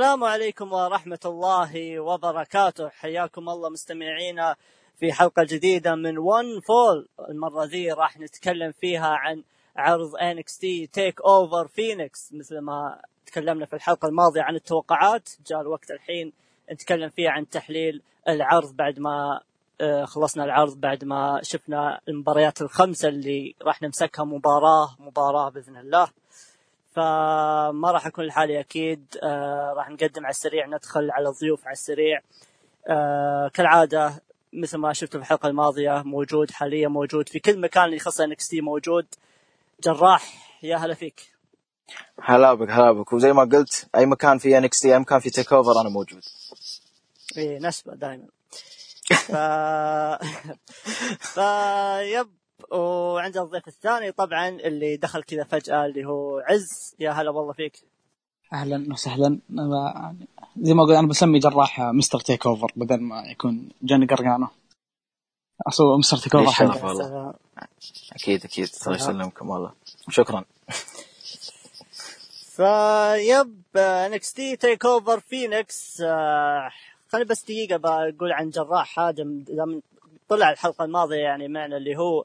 السلام عليكم ورحمة الله وبركاته. حياكم الله مستمعينا في حلقة جديدة من one fall المرة ذي راح نتكلم فيها عن عرض NXT TakeOver Phoenix مثل ما تكلمنا في الحلقة الماضية عن التوقعات جاء الوقت الحين نتكلم فيه عن تحليل العرض بعد ما آه، خلصنا العرض بعد ما شفنا المباريات الخمسة اللي راح نمسكها مباراة مباراة بإذن الله. فما راح اكون لحالي أكيد. آه راح نقدم على السريع ندخل على الضيوف على السريع. آه كالعادة مثل ما شفتوا في الحلقة الماضية موجود حاليا موجود في كل مكان اللي يخص NXT موجود. جراح يا هلا فيك. هلا بك هلا بك. وزي ما قلت أي مكان في NXT أي مكان في TakeOver أنا موجود. إيه نسبة دائما ف... ف يب. وعندنا الضيف الثاني طبعا اللي دخل كذا فجأة اللي هو عز. يا هلا والله فيك. أهلا وسهلا. زي ما قلت أنا بسمي جراح مستر تيك اوفر بدل ما يكون جاني قرقانه أصلا مستر تيك اوفر يشرف والله أكيد أكيد. الله يسلمكم والله. شكرا. فيب انكس تي تيك اوفر فينيكس خليني بس دقيقة بقول عن جراح هذا طلع الحلقة الماضية يعني معنا اللي هو آه،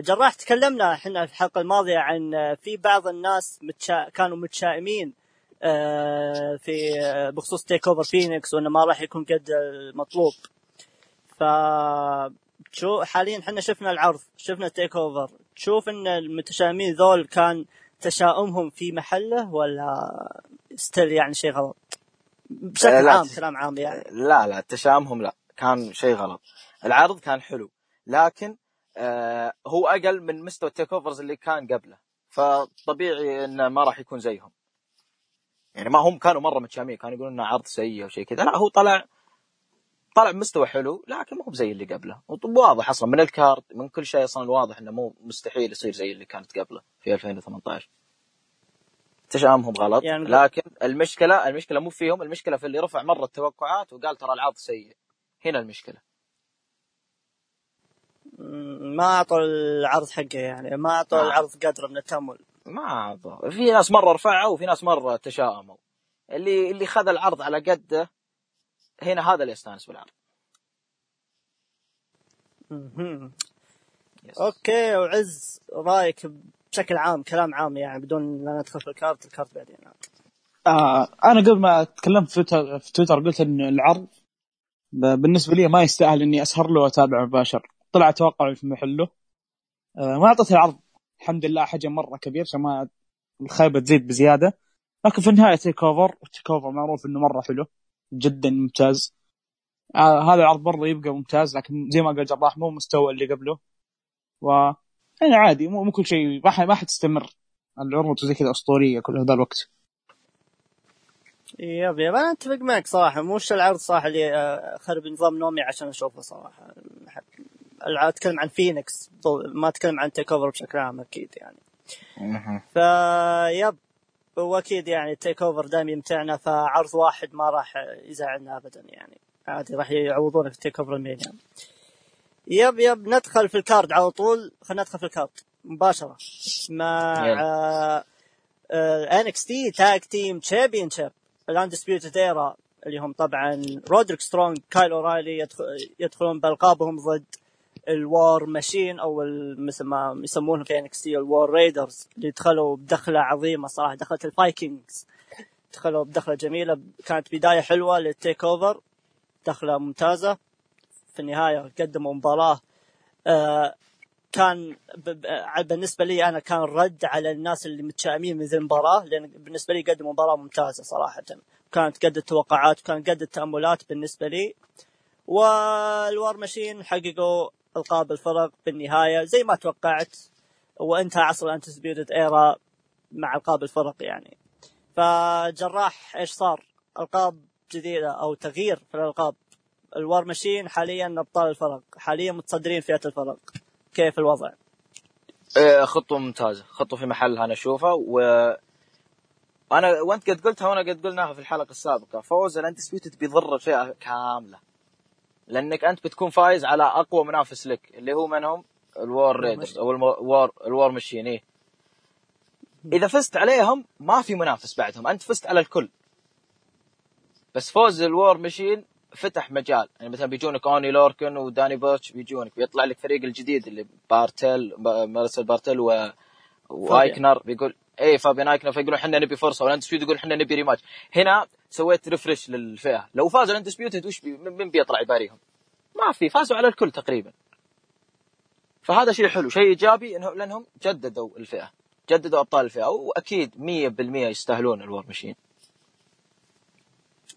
جراح تكلمنا إحنا في الحلقة الماضية عن آه، في بعض الناس متشا... كانوا متشائمين آه، في بخصوص TakeOver Phoenix وإنه ما راح يكون قد المطلوب. ف شو حاليا إحنا شفنا العرض شفنا TakeOver تشوف إن المتشائمين ذول كان تشاؤمهم في محله ولا ستيل يعني شيء غلط؟ بشكل عام كلام عام يعني. لا لا تشاؤمهم لا كان شيء غلط. العرض كان حلو لكن آه هو أقل من مستوى التيك أوفرز اللي كان قبله. فطبيعي إنه ما راح يكون زيهم. يعني ما هم كانوا مرة متشامين كانوا يقولون إنه عرض سيء أو شيء كذا. لا هو طلع طلع بمستوى حلو لكن ما هو زي اللي قبله. واضح أصلا من الكارت من كل شيء أصلا واضح إنه مو مستحيل يصير زي اللي كانت قبله في 2018 تشامهم غلط يعني لكن المشكلة المشكلة مو فيهم المشكلة في اللي رفع مرة التوقعات وقال ترى العرض سيء. هنا المشكلة. ما اعطوا العرض حقه يعني ما اعطوا العرض قدره من التأمل. ما اعطوا في ناس مرة رفعوا وفي ناس مرة تشاءموا اللي اللي خذ العرض على قده هنا هذا اللي يستانس بالعرض. Okay وعز رايك بشكل عام كلام عام يعني بدون لا ندخل في ال card ال card بعدين. آه أنا قبل ما تكلمت في تويتر, في تويتر قلت إن العرض بالنسبة لي ما يستاهل إني أسهر له وأتابعه مباشر. طلع توقعي في محله. آه، ما اعطيته العرض. الحمد لله حجم مرة كبير عشان ما الخيبة تزيد بزيادة. لكن في النهاية TakeOver TakeOver معروف إنه مرة حلو. جدا ممتاز. آه هذا العرض برضه يبقى ممتاز لكن زي ما قال جراح مو مستوى اللي قبله. و يعني عادي مو, كل شيء. ما ما حتستمر. العروض زي كذا أسطورية كل هذا الوقت. Yep yep أنا أتفق معك صراحة. مش العرض صراحة اللي آه، خرب نظام نومي عشان أشوفه صراحة. أتكلم عن فينيكس ما أتكلم عن TakeOver بشكل عام أكيد يعني. فيب واكيد يعني TakeOver دائما يمتعنا فعرض واحد ما راح يزعلنا ابدا يعني. عادي راح يعوضونه في TakeOver المانيا yep yep. ندخل في ال card على طول. خلينا ندخل في ال card. مباشرة. مع NXT tag team championship ال Undisputed Era اللي هم طبعا Roderick Strong Kyle O'Reilly يدخلون بألقابهم ضد ال War Machine أو مثل ما يسمونهم في NXT ال War Raiders اللي دخلوا بدخلة عظيمة صراحة دخلت ال Vikings. دخلوا بدخلة جميلة كانت بداية حلوة للتيك أوفر. دخلة ممتازة. في النهاية قدموا مباراة. آه كان بالنسبة لي أنا كان رد على الناس اللي متشائمين من ذي المباراة لأن بالنسبة لي قدموا مباراة ممتازة صراحة. كانت قد التوقعات وكانت قد التاملات بالنسبة لي. والوار ماشين حققوا القاب الفرق بالنهاية زي ما توقعت وانتهى عصر ال Undisputed Era مع ألقاب الفرق يعني. فجراح إيش صار؟ ألقاب جديدة أو تغيير في الألقاب. ال War Machine حاليا أبطال الفرق حاليا متصدرين فئة الفرق. كيف الوضع؟ إيه، خطوة ممتازة. خطوة في محلها أنا أشوفها و أنا وأنت قد قلتها وأنا قد قلناها في الحلقة السابقة. فوز ال Undisputed بيضر الفئه كاملة. لأنك أنت بتكون فايز على أقوى منافس لك اللي هو من هم؟ ال War Raiders أو ال War ال War Machine إيه؟ إذا فزت عليهم ما في منافس بعدهم أنت فزت على الكل بس فوز ال War Machine فتح مجال يعني مثلا بيجونك أوني لوركن وداني بوتش بيجونك بيطلع لك فريق الجديد اللي بارثل مارسل بارثل و... وأيكنر بيقول اي فابين ايكنر فيقولون إحنا نبي فرصة وال Undisputed يقول إحنا نبي rematch. هنا سويت refresh للفئة. لو فازوا ال Undisputed وش بي... من بيطلع يباريهم؟ ما في فازوا على الكل تقريبا. فهذا شيء حلو شيء إيجابي انه لأنهم جددوا الفئة جددوا أبطال الفئة وأكيد 100% يستاهلون الور ماشين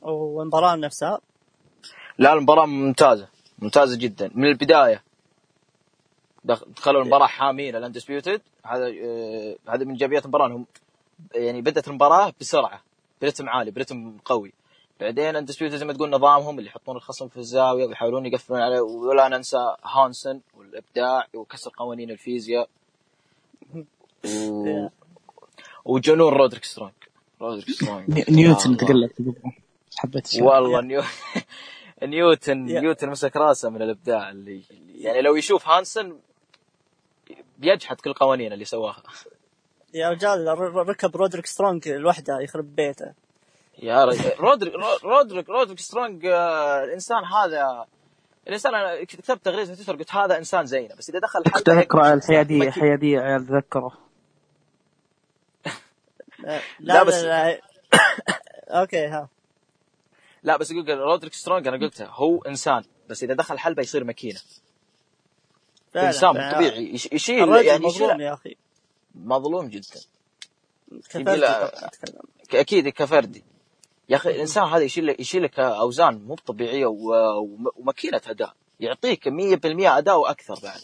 والمباراة نفسها؟ لا المباراة ممتازة ممتازة جدا. من البداية دخلوا المباراة حامين الاندسبيوتد هذا آه هذا من ايجابيات المباراة إنهم يعني بدأت المباراة بسرعة برتم عالي برتم قوي. بعدين Undisputed زي ما تقول نظامهم اللي يحطون الخصم في الزاوية ويحاولون يقفلون عليه ولا ننسى هانسن والإبداع وكسر قوانين الفيزياء. و... وجنون رودريك سترونج. رودريك سترونج. نيوتن تقلت حبيت والله نيو... نيوتن نيوتن مسك راسه من الإبداع اللي يعني لو يشوف هانسن بيجحد كل قوانين اللي سواها. يا رجال ركب رودريك سترونج لوحده يخرب بيته. يا رجل رودريك رودريك رودريك سترونج آه، الإنسان هذا الإنسان أنا كتبت تغريده في تويتر قلت هذا إنسان زينا بس إذا دخل كنت اذكر الحيادية الحياديه عيال تذكره لا, لا بس لا لا. أوكي ها. لا بس يقول رودريك سترونج أنا قلتها هو إنسان بس إذا دخل حلبة يصير ماكينة. إنسان طبيعي يشيل يعني يشيل يا أخي. مظلوم جدا. كفردي أكيد كفردي. يا أخي الانسان هذا يشيل يشيل لك أوزان مو طبيعية وماكينه أداء. يعطيك 100% أداء وأكثر بعد.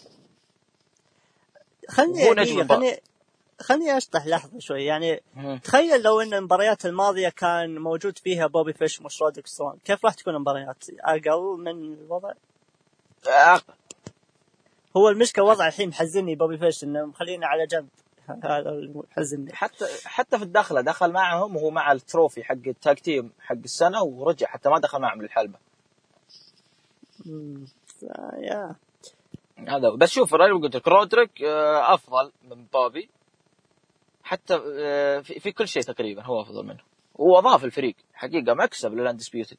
خلني خلني خلني أشطح لحظة شوي. يعني مم. تخيل لو إن المباريات الماضية كان موجود فيها بوبي فيش مش رودريك سترونج كيف راح تكون المباريات؟ أقل من الوضع؟ أقل. هو المشكلة وضع الحين محزني بوبي فيش إنه مخلينا على جنب. هذا المحزني حتى حتى في الدخلة دخل معهم وهو مع ال trophy حق ال tag team حق السنة ورجع حتى ما دخل معهم للحلبة. يا. هذا بس شوف قلت لك رودريك آه، أفضل من بوبي حتى آه، في كل شيء تقريبا هو أفضل منه. واضاف الفريق. حقيقة مكسب لل Undisputed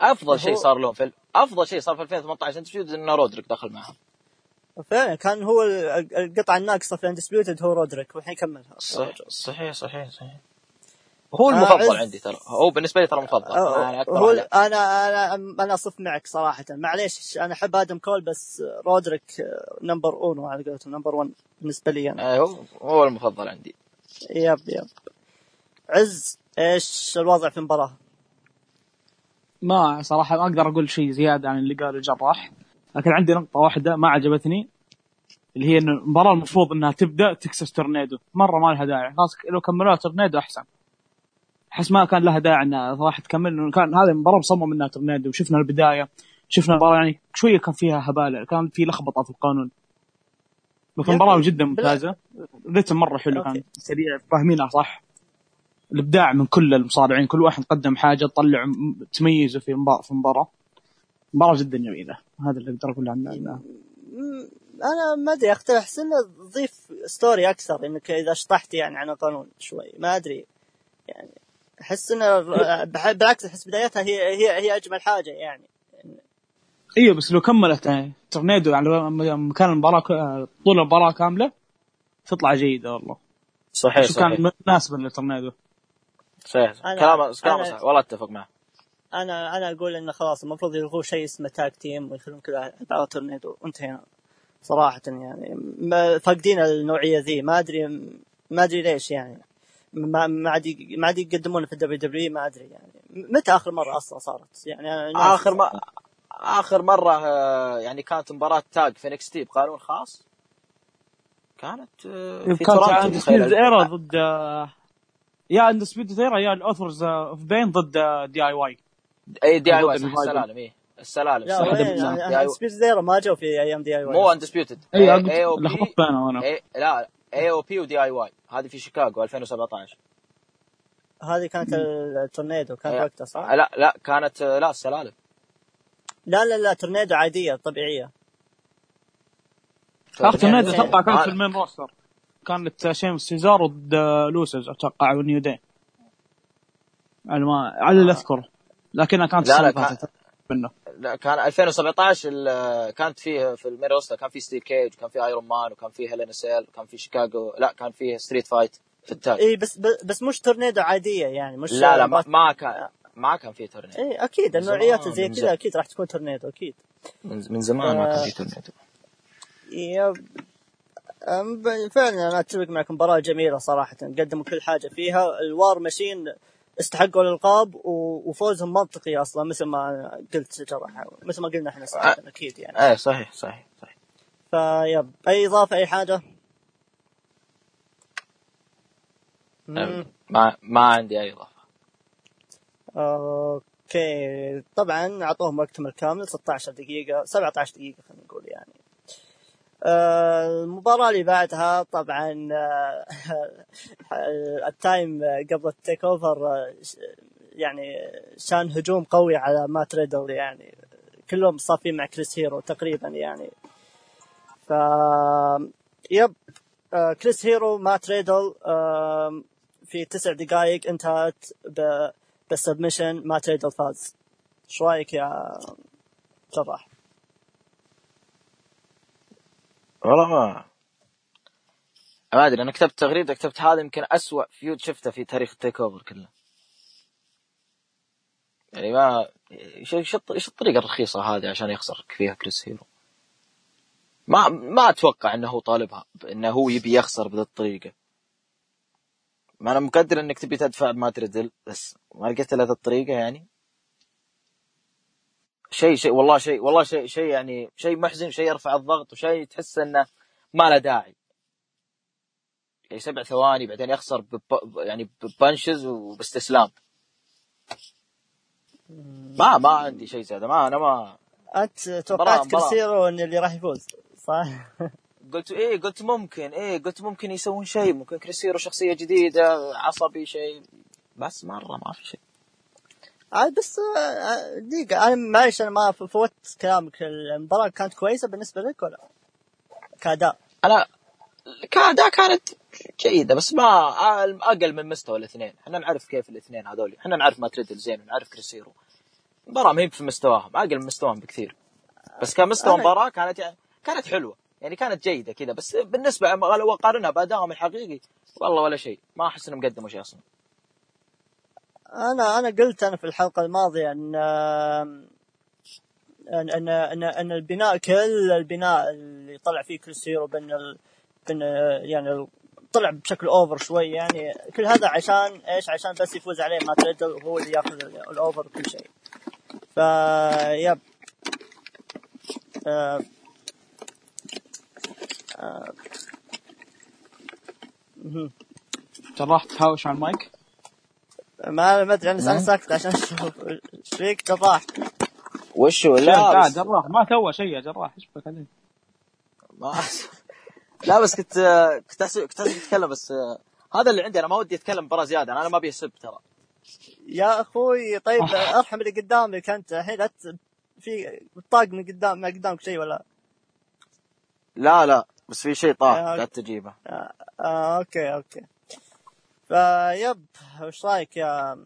أفضل شيء صار لهم في أفضل شيء صار في 2018 Undisputed إنه رودريك دخل معهم. فعلا كان هو القطعة الناقصة في Undisputed هو رودريك والحين كملها. صحيح صحيح صحيح, صحيح. هو المفضل عندي ترى. هو بالنسبة لي ترى مفضل. أنا هو أنا أنا أنا أصف معك صراحة. معليش أنا أحب آدم كول بس رودريك number 1 على قولتهم number 1 بالنسبة لي أنا. أيوه هو المفضل عندي. yep yep. عز إيش الوضع في المباراة؟ ما صراحة ما أقدر أقول شيء زيادة عن اللي قاله الجراح لكن عندي نقطة واحدة ما عجبتني اللي هي إن المباراة المفروض إنها تبدأ Texas tornado. مرة ما لها داعي خلاص لو كملوها تورنيدو أحسن. أحس ما كان لها داعي إنها صراحة تكمل كان هذه المباراة مصمم انها تورنيدو وشفنا البداية شفنا المباراة يعني شوية كان فيها هبالة كان في لخبطة في القانون. لكن المباراة جدا ممتازة الريتم مرة حلو كان سريع فاهمينها صح؟ الإبداع من كل المصارعين كل واحد قدم حاجة طلع تميزه في مباراه في مباراة. مباراة جدا جميلة. هذا اللي أقدر أقول عنها أنا ما أدري أختلف. أحس إنه تضيف ستوري أكثر إنك إذا شطحت يعني عن القانون شوي. ما أدري. يعني أحس إنه بالعكس أحس بدايتها هي هي هي أجمل حاجة يعني. أيوه بس لو كملت يعني تورنيدو على مكان المباراة طول المباراة كاملة تطلع جيدة والله. صحيح صحيح كان مناسب للتورنيدو صحيح كلامه كلامه صح والله أتفق معه. أنا أنا أقول إنه خلاص المفروض يلغوا شيء اسمه tag team ويخلون كذا على تورنيدو. وانتهينا. صراحة يعني. فاقدين النوعية ذي. ما ادري ما أدري ليش يعني. ما ما عاد ما عاد يقدمونه في ال WW ما أدري يعني. متى آخر مرة أصلا صارت؟ يعني آخر ما آخر مرة آه، يعني كانت مباراة تاج في نكس تي بقانون خاص؟ كانت آه، في كانت ايرا ضد يا عند سبيد ايرا يا الاوثرز اوف بين ضد دي اي واي اي دي اي واي السلالم اي السلالم لا سبيد زيرو ما جو في أيام دي اي واي مو اندسبيوتد اي اي أو بي أنا. وأنا لا اي أو بي ودي اي واي هذه في شيكاغو 2017 هذه كانت التورنيدو كانت وقتها صح؟ لا لا كانت لا السلالم. لا لا لا تورنيدو عادية طبيعية. اخ تورنيدو أتوقع كانت في المين روستر. كانت شيمس سيزارو ضد ال Usos أتوقع و New Day على ما على اللي أذكره. لكنها كانت لا، لا، كان- منه. لا كان 2017 ال- كانت فيه في ال main roster كان في steel cage وكان في iron man وكان في Hell in a Cell وكان في شيكاغو لا كان فيه street fight في ال tag. اي بس بس مش تورنيدو عادية يعني مش لا لا ما, بات- ما كان ما كان في تورنيدو اي أكيد النوعيات زي كذا. أكيد راح تكون تورنيدو أكيد. من من زمان ما كان آه. في تورنيدو ب- فعلا أنا أتفق معك مباراة جميلة صراحة. قدموا كل حاجة فيها. ال War Machine استحقوا الألقاب وفوزهم منطقي أصلا مثل ما قلت جرح مثل ما قلنا إحنا صراحة أكيد يعني. إيه صحيح صحيح صحيح. فيب. أي إضافة أي حاجة؟ ما ما عندي أي إضافة. أوكي. طبعا أعطوهم وقتهم الكامل 16 دقيقة 17 دقيقة خلينا نقول يعني. آه، المباراة اللي بعدها طبعا آه، ال time قبل ال TakeOver آه، يعني شان هجوم قوي على مات ريدل يعني كلهم صافين مع كريس هيرو تقريبا يعني ف yep آه، كريس هيرو مات ريدل في تسع دقائق انتهت بال submission مات ريدل فاز إيش رأيك يا جراح؟ والله. ما ما أدري أنا كتبت تغريدة كتبت هذا يمكن أسوأ feud شفته في تاريخ ال TakeOver كله. يعني ما إيش إيش الطريقة الرخيصة هذه عشان يخسر فيها كريس هيرو؟ ما ما أتوقع إنه هو طالبها إنه هو يبي يخسر بهذه الطريقة. ما أنا مقدر إنك تبي تدفع ما تردل بس ما لقيت إلا الطريقة يعني. شيء شيء والله شيء والله شيء شيء يعني شيء محزن شيء يرفع الضغط وشيء تحس إنه ما له داعي يعني سبع ثواني بعدين يخسر. يعني ب punches وباستسلام ما ما عندي شيء زي هذا ما أنا ما أنت توقعت. كريس هيرو ان اللي راح يفوز صح؟ قلت إيه قلت ممكن إيه قلت ممكن يسوون شيء ممكن كريس هيرو شخصية جديدة عصبي شيء بس مرة ما في شيء بس آه، دقيقة أنا معلش أنا ما فوت كلامك. المباراة كانت كويسة بالنسبة لك ولا؟ كأداء. أنا كأداء كانت جيدة بس ما أقل من مستوى الاثنين. إحنا نعرف كيف الاثنين هذول إحنا نعرف ما تريدل زين ونعرف كريسيرو المباراه ما هي في مستواهم أقل من مستواهم بكثير. بس كان مستوى أنا- المباراة كانت كانت حلوة. يعني كانت جيدة كذا بس بالنسبة لو اقارنها بأدائهم الحقيقي والله ولا شيء. ما أحس إنهم قدموا شيء أصلا. أنا أنا قلت أنا في الحلقة الماضية إن إن إن إن, أن البناء كل البناء اللي طلع فيه كريس هيرو بين ال... بين يعني طلع بشكل over شوي يعني. كل هذا عشان إيش؟ عشان بس يفوز عليه مات ريدل وهو اللي ياخذ ال- ال over وكل شيء. ف yep. آه، آه،. جراح تهاوش على المايك؟ ما ما ادري أنا. أنا ساكت عشان أشوف. إيش فيك؟ جراح. وشو لا لا جراح. ما سوى شيء يا جراح. إيش بك عليه ما لا بس كنت كنت أحسب كنت أحسب تتكلم بس هذا اللي عندي. أنا ما ودي أتكلم مباراه زيادة. أنا ما أبي أسب ترى. يا أخوي طيب أرحم اللي قدامك أنت. الحين لا في طاق من قدام ما قدامك شيء ولا؟ لا لا. بس في شيء طاح آه، لا تجيبه. آه آه okay okay. ف yep وش رايك يا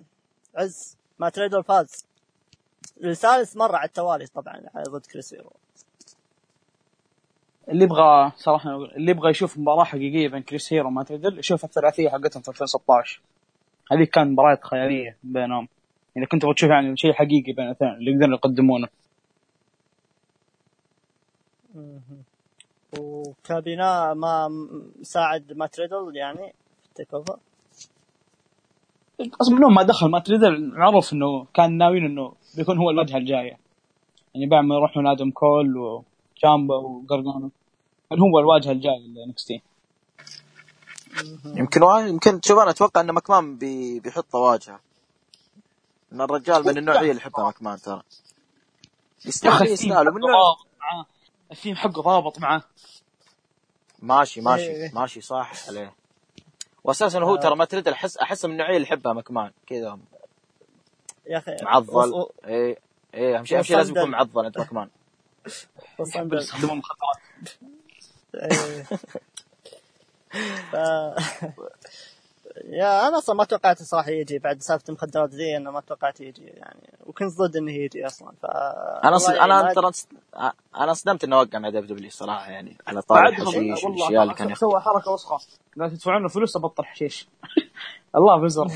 عز؟ مات ريدل فاز؟ الثالث مرة على التوالي طبعا ضد كريس هيرو اللي يبغى صراحة اللي يبغى يشوف مباراة حقيقية بين كريس هيرو ومات ريدل يشوف الثلاثية حقتهم في 2016 هذيك كان مباريات خيالية بينهم. إذا كنت تبغى تشوف يعني شيء حقيقي بين الاثنين اللي يقدرون يقدمونه. وكابينا ما ساعد مات ريدل يعني في ال TakeOver؟ أصلا من يوم ما دخل مات ريدل معروف إنه كان ناويين إنه بيكون هو الواجهه الجاية. يعني بعد ما يروحون آدم كول وتشامبا وقرقانو كان هو الواجهه الجاية ل NXT؟ يمكن يمكن شوف أنا أتوقع إن مكمان بي بيحط واجهة. إن الرجال من النوعيه اللي يحبها مكمان ترى. يستاهل يستاهل. من الثيم حقه ضابط معاه. ماشي إيه. ماشي ماشي صح عليه. واساسا هو ترى ما تريد احس أحس من النوعية اللي يحبها مكمان كذا. يا أخي معضل. وص- إيه إيه أهم شيء أهم شيء لازم يكون. معضل عند مكمان يحب يستخدمون مخدرات إيه. يا أنا أصلا ما توقعت صراحة يجي بعد سالفة المخدرات ذي أنا ما توقعت يجي يعني. وكنت ضد إنه يجي أصلا ف أنا ص... والله أنا ترى أنا صدمت إنه وقع مع WWE صراحة يعني على طاري الحشيش والاشياء اللي كان سوى حركة وسخة. قال تدفعون له فلوس أبطل حشيش. الله بزر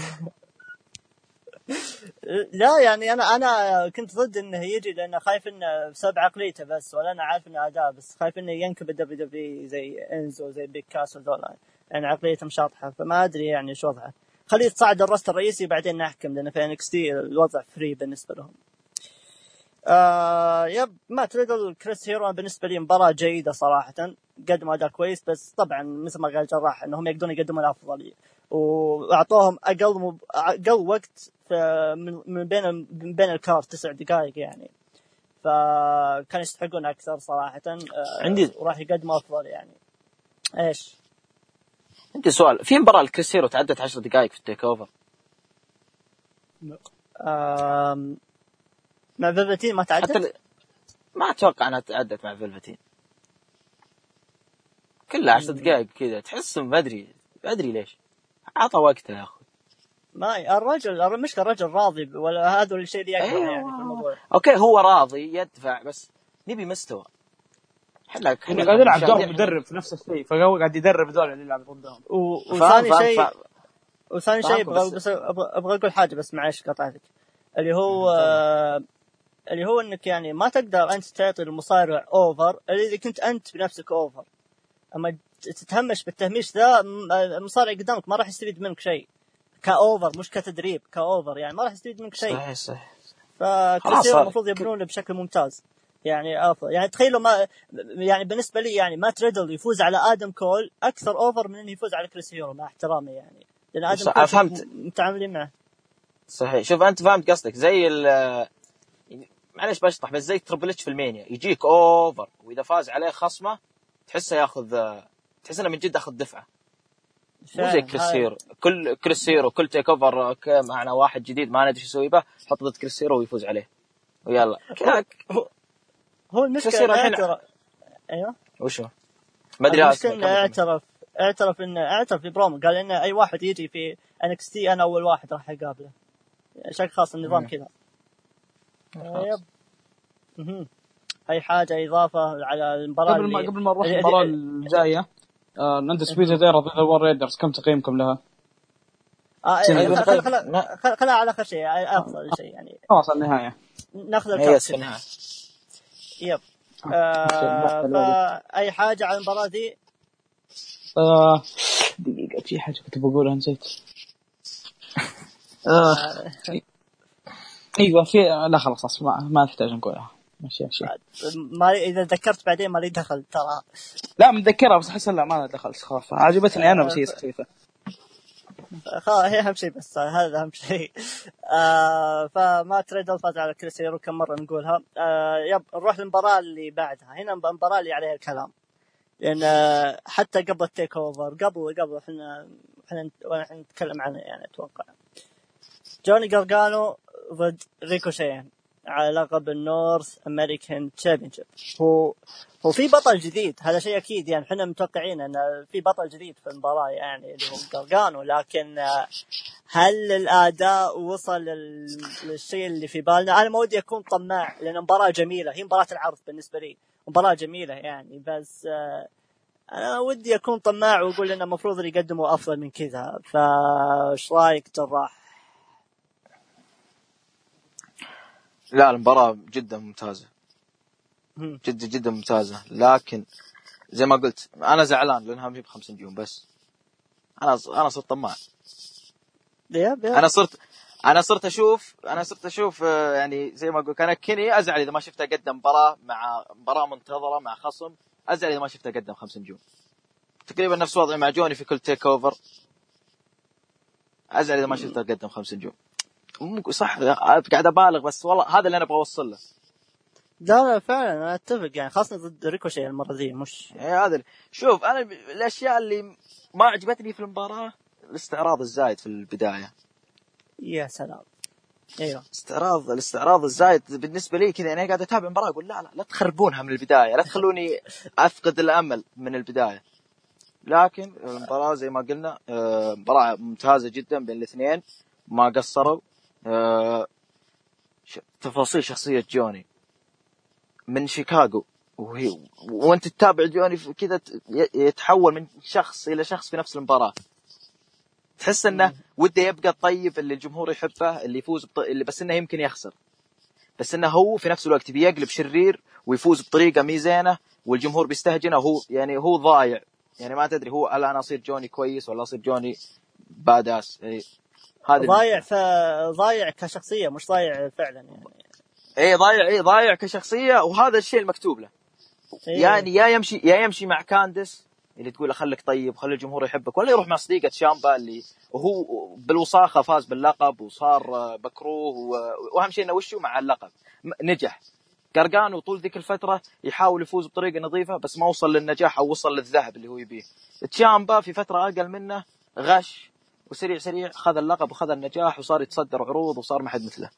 لا يعني أنا أنا كنت ضد إنه يجي لأنه خايف إنه بسبب عقليته بس ولا أنا عارف إنه اداء بس خايف إنه ينكب ال WWE زي إنزو زي بيق كاس ذولا. يعني عقليتهم شاطحه فما أدري يعني شو وضعه خليه يتصعد ال roster الرئيسي بعدين نحكم لأن في NXT الوضع free بالنسبة لهم. آه yep مات ريدل كريس هيرو بالنسبة لي مباراة جيدة صراحة قدموا اداء كويس بس طبعا مثل ما قال جراح إنهم يقدرون يقدمون الافضل وأعطوهم أقل مب... أقل وقت من بين من بين ال card تسع دقائق يعني فكان يستحقون أكثر صراحة آه، عندي- وراح يقدموا أفضل يعني إيش؟ عندي سؤال. في مباراة لكريس هيرو تعدت 10 دقائق في ال TakeOver. آم... مع فيلفتين ما تعدت؟ حتى ال- ما أتوقع أنها تعدت مع فيلفتين. كلها 10 دقائق كذا. تحس ما أدري ما أدري ليش. عطى وقته يا أخي ما الرجل المشكلة الرجل راضي ولا هذا الشيء اللي يكره أيوة. يعني في الموضوع. okay هو راضي يدفع بس نبي مستوى. إحنا انه قاعد يلعب دور مدرب في نفس الشيء فهو قاعد يدرب ذول اللي يلعب ضدهم وثاني شيء وثاني شيء أبغى بس- بس أبغى أبغى أقول حاجة بس معلش قطعتك. اللي هو آه، اللي هو إنك يعني ما تقدر أنت تعطي المصارع over إلا إذا كنت أنت بنفسك over أما تتهمش بالتهميش ذا المصارع قدامك ما راح يستفيد منك شيء. ك over مش كتدريب ك over يعني ما راح يستفيد منك شيء. صحيح صحيح. صار. المفروض يبنونه بشكل ممتاز. يعني أفضل. يعني تخيلوا ما يعني بالنسبة لي يعني مات ريدل يفوز على آدم كول أكثر over من إنه يفوز على كريس هيرو مع احترامي يعني. لأن آدم صح، كول فهمت. متعاملين معه. صحيح. شوف أنت فهمت قصدك. زي ال معلش بشطح بس زي تربل اتش في المانيا. يجيك over وإذا فاز عليه خصمه تحسه ياخذ تحس إنه من جد أخذ دفعة. مو زي كريس هيرو. كل كريس هيرو كل TakeOver معنا واحد جديد ما ندري شو يسوي به حط ضد كريس هيرو ويفوز عليه. ويلا. هو المشكلة اعترف أيوه. وشو؟ ما أدري المشكلة اعترف اعترف انه اعترف في برومو قال إنه أي واحد يجي في NXT أنا أول واحد راح أقابله. شكل خاص النظام. كذا. yep. أي حاجة إضافة على المباراة قبل ما اللي- قبل ما نروح المباراة الجاية آه Undisputed Era ضد ال War Raiders. كم تقييمكم لها؟ آه أيوة، خل- طيب. خل- خل- ما- خل- خلها على آخر شيء أفضل شيء يعني. خلاص النهاية. ناخذ الكاس في النهاية. يب. آه فأي حاجة على المباراة دي؟ آه دقيقة في حاجة كنت بقولها نسيت. آه. أيوه في لا خلاص ما, ما نحتاج نقولها. ماشي ماشي. ما إذا ذكرت بعدين ما لي دخل ترى. لا متذكرها بس أحس لا ما دخلت خلاص. عجبتني أنا بس هي سخيفة. خلاص هي أهم شيء بس هذا أهم شيء. آه فمات ريدل فاز على كريس هيرو كم مرة نقولها. آه yep نروح للمباراة اللي بعدها. هنا المباراه اللي عليها الكلام. لأن آه، حتى قبل ال TakeOver قبل قبل إحنا إحنا وإحنا نتكلم عنه يعني أتوقع. جوني جارجانو ضد ريكوشين. على لقب ال North American Championship هو هو في بطل جديد هذا شيء أكيد يعني إحنا متوقعين إن في بطل جديد في المباراة يعني اللي هو جارجانو لكن هل الأداء وصل لل- للشيء اللي في بالنا؟ أنا ما ودي أكون طماع لأن مباراة جميلة هي مباراة العرض بالنسبة لي مباراة جميلة يعني بس أنا ودي أكون طماع وأقول انه المفروض اللي يقدموا أفضل من كذا فايش رأيك جراح؟ لا المباراة جدا ممتازة. مم. جدا جدا ممتازة. لكن زي ما قلت أنا زعلان لانها مي بخمس نجوم بس. أنا أنا صرت طماع. أنا صرت أنا صرت أشوف أنا صرت أشوف آه، يعني زي ما أقول أنا كني أزعل إذا ما شفته قدم مباراة مع مباراة منتظرة مع خصم أزعل إذا ما شفته قدم خمس نجوم تقريبا نفس وضعي مع جوني في كل TakeOver أزعل إذا ما شفته قدم خمس نجوم صح قاعد أبالغ بس والله هذا اللي أنا أبغى أوصل له. لا لا فعلا أنا أتفق يعني خاصة ضد ريكوشي المرة ذي مش يعني هذا شوف أنا الأشياء اللي ما عجبتني في المباراة الاستعراض الزايد في البداية. يا سلام. أيوه. استعراض الاستعراض الزايد بالنسبة لي كذا أنا قاعد أتابع المباراة أقول لا لا لا تخربونها من البداية لا تخلوني أفقد الأمل من البداية. لكن المباراة زي ما قلنا آه، مباراة ممتازة جدا بين الاثنين ما قصروا. تفاصيل شخصية جوني. من شيكاغو. وهي وانت تتابع جوني كذا يتحول من شخص إلى شخص في نفس المباراة. تحس إنه وده يبقى الطيب اللي الجمهور يحبه اللي يفوز بط... اللي بس إنه يمكن يخسر. بس إنه هو في نفس الوقت بيقلب شرير ويفوز بطريقة مي زينه والجمهور بيستهجنه. وهو يعني هو ضايع. يعني ما تدري هو هل أنا أصير جوني كويس ولا أصير جوني باداس يعني هذه ضايع ف ضايع كشخصية مش ضايع فعلا يعني. اي ضايع اي ضايع كشخصية وهذا الشيء المكتوب له. إيه. يعني يا يمشي يا يمشي مع كاندس اللي تقول له خليك طيب خلي الجمهور يحبك ولا يروح مع صديقة شامبا اللي وهو بالوساخة فاز باللقب وصار مكروه و- وأهم شيء إنه وشه مع اللقب؟ نجح. قرقانو طول ذيك الفترة يحاول يفوز بطريقة نظيفة بس ما وصل للنجاح أو وصل للذهب اللي هو يبيه. تشامبا في فترة أقل منه غش وسريع سريع خذ اللقب وخذ النجاح وصار يتصدر عروض وصار ما حد مثله.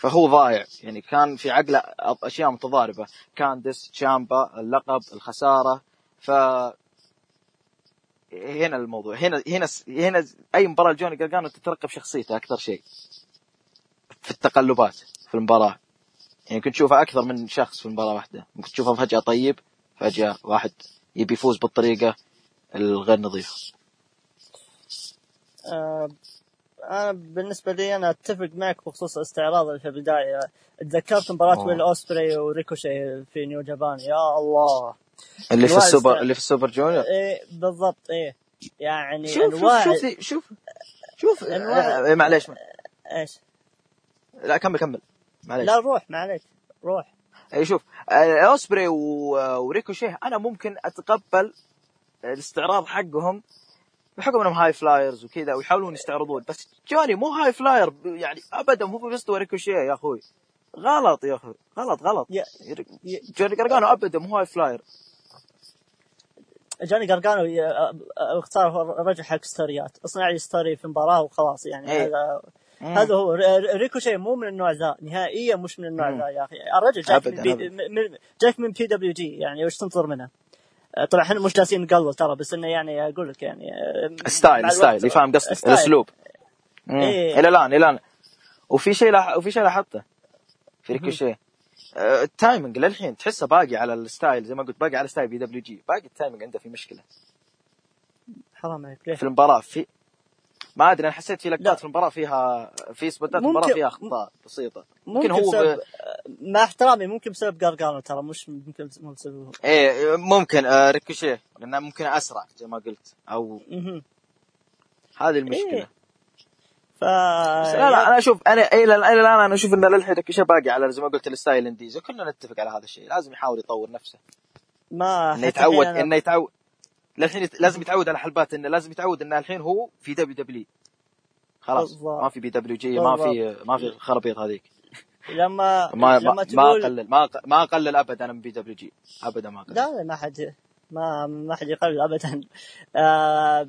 فهو ضايع يعني كان في عقله أشياء متضاربة. كاندس تشامبا اللقب الخسارة. ف هنا الموضوع هنا هنا هنا أي مباراة لجوني جرجانو تترقب شخصيته أكثر شيء. في التقلبات في المباراة. يعني كنت تشوفه أكثر من شخص في مباراة واحدة. ممكن تشوفه فجأة طيب فجأة واحد يبي يفوز بالطريقة الغير نظيفة. آه، أنا بالنسبة لي أنا أتفق معك بخصوص الاستعراض في البداية. تذكرت مباراة أوه. ويل أوسبري وريكوشي في New Japan. يا الله. اللي في السوبر است- اللي في ال Super Junior. إيه بالضبط إيه. يعني شوف انواع شوف شوف شوف شوف آه، معليش إيش؟ لا كمل كمل. معليش. لا روح ما عليك روح. أي شوف. آه، أوسبري وريكوشيه أنا ممكن أتقبل الاستعراض حقهم بحكم إنهم high flyers وكذا ويحاولون يستعرضون. بس جوني مو high flyer يعني ابدا مو بمستوى ريكوشيه يا أخوي. غلط يا أخوي غلط غلط. جوني قرقانو ابدا مو high flyer جوني قرقانو اختار الرجل حق ستوريات. اصنع لي story في مباراة وخلاص يعني إيه. هذا هذا هو. ريكوشي مو من النوع ذا نهائيا مش من النوع. ذا يا أخي. الرجل جاك من, بي جاك من PWG يعني وش تنتظر منه؟ طبعا إحنا مش جالسين نقلل ترى بس إنه يعني أقول لك يعني style style يفهم قصدي. الأسلوب. إيه. إلى الآن إلى الآن وفي شيء لاح... وفي شيء لاحظته في ريكوشيه آه، ال timing للحين تحسه باقي على ال style زي ما قلت باقي على style PWG باقي ال timing عنده في مشكلة حرام عليك؟ في المباراة في ما أدري أنا حسيت في. لقطات في المباراة فيها في سبوتات المباراة فيها أخطاء بسيطة ممكن, ممكن هو بسبب ب... مع احترامي ممكن بسبب قرقانو ترى مش ممكن مو بسبب إيه ممكن آه ريكوشيه لأنه ممكن أسرع زي ما قلت أو. هذه المشكلة إيه. ف لا لا أنا أشوف أنا إلى الآن أنا أشوف إن للحين ريكوشيه باقي على زي ما قلت ال style indies كلنا نتفق على هذا الشيء لازم يحاول يطور نفسه ما إنه يتعود إنه يتعود للحين لازم يتعود على حلبات إنه لازم يتعود إنه الحين هو في WW. خلاص بالضبط. ما في PWG ما في ما في الخرابيط هذيك. لما ما لما ما, اقلل ما أقلل ابدا من PWG. ابدا ما أقلل. لا لا ما حد ما ما حد يقلل ابدا. آه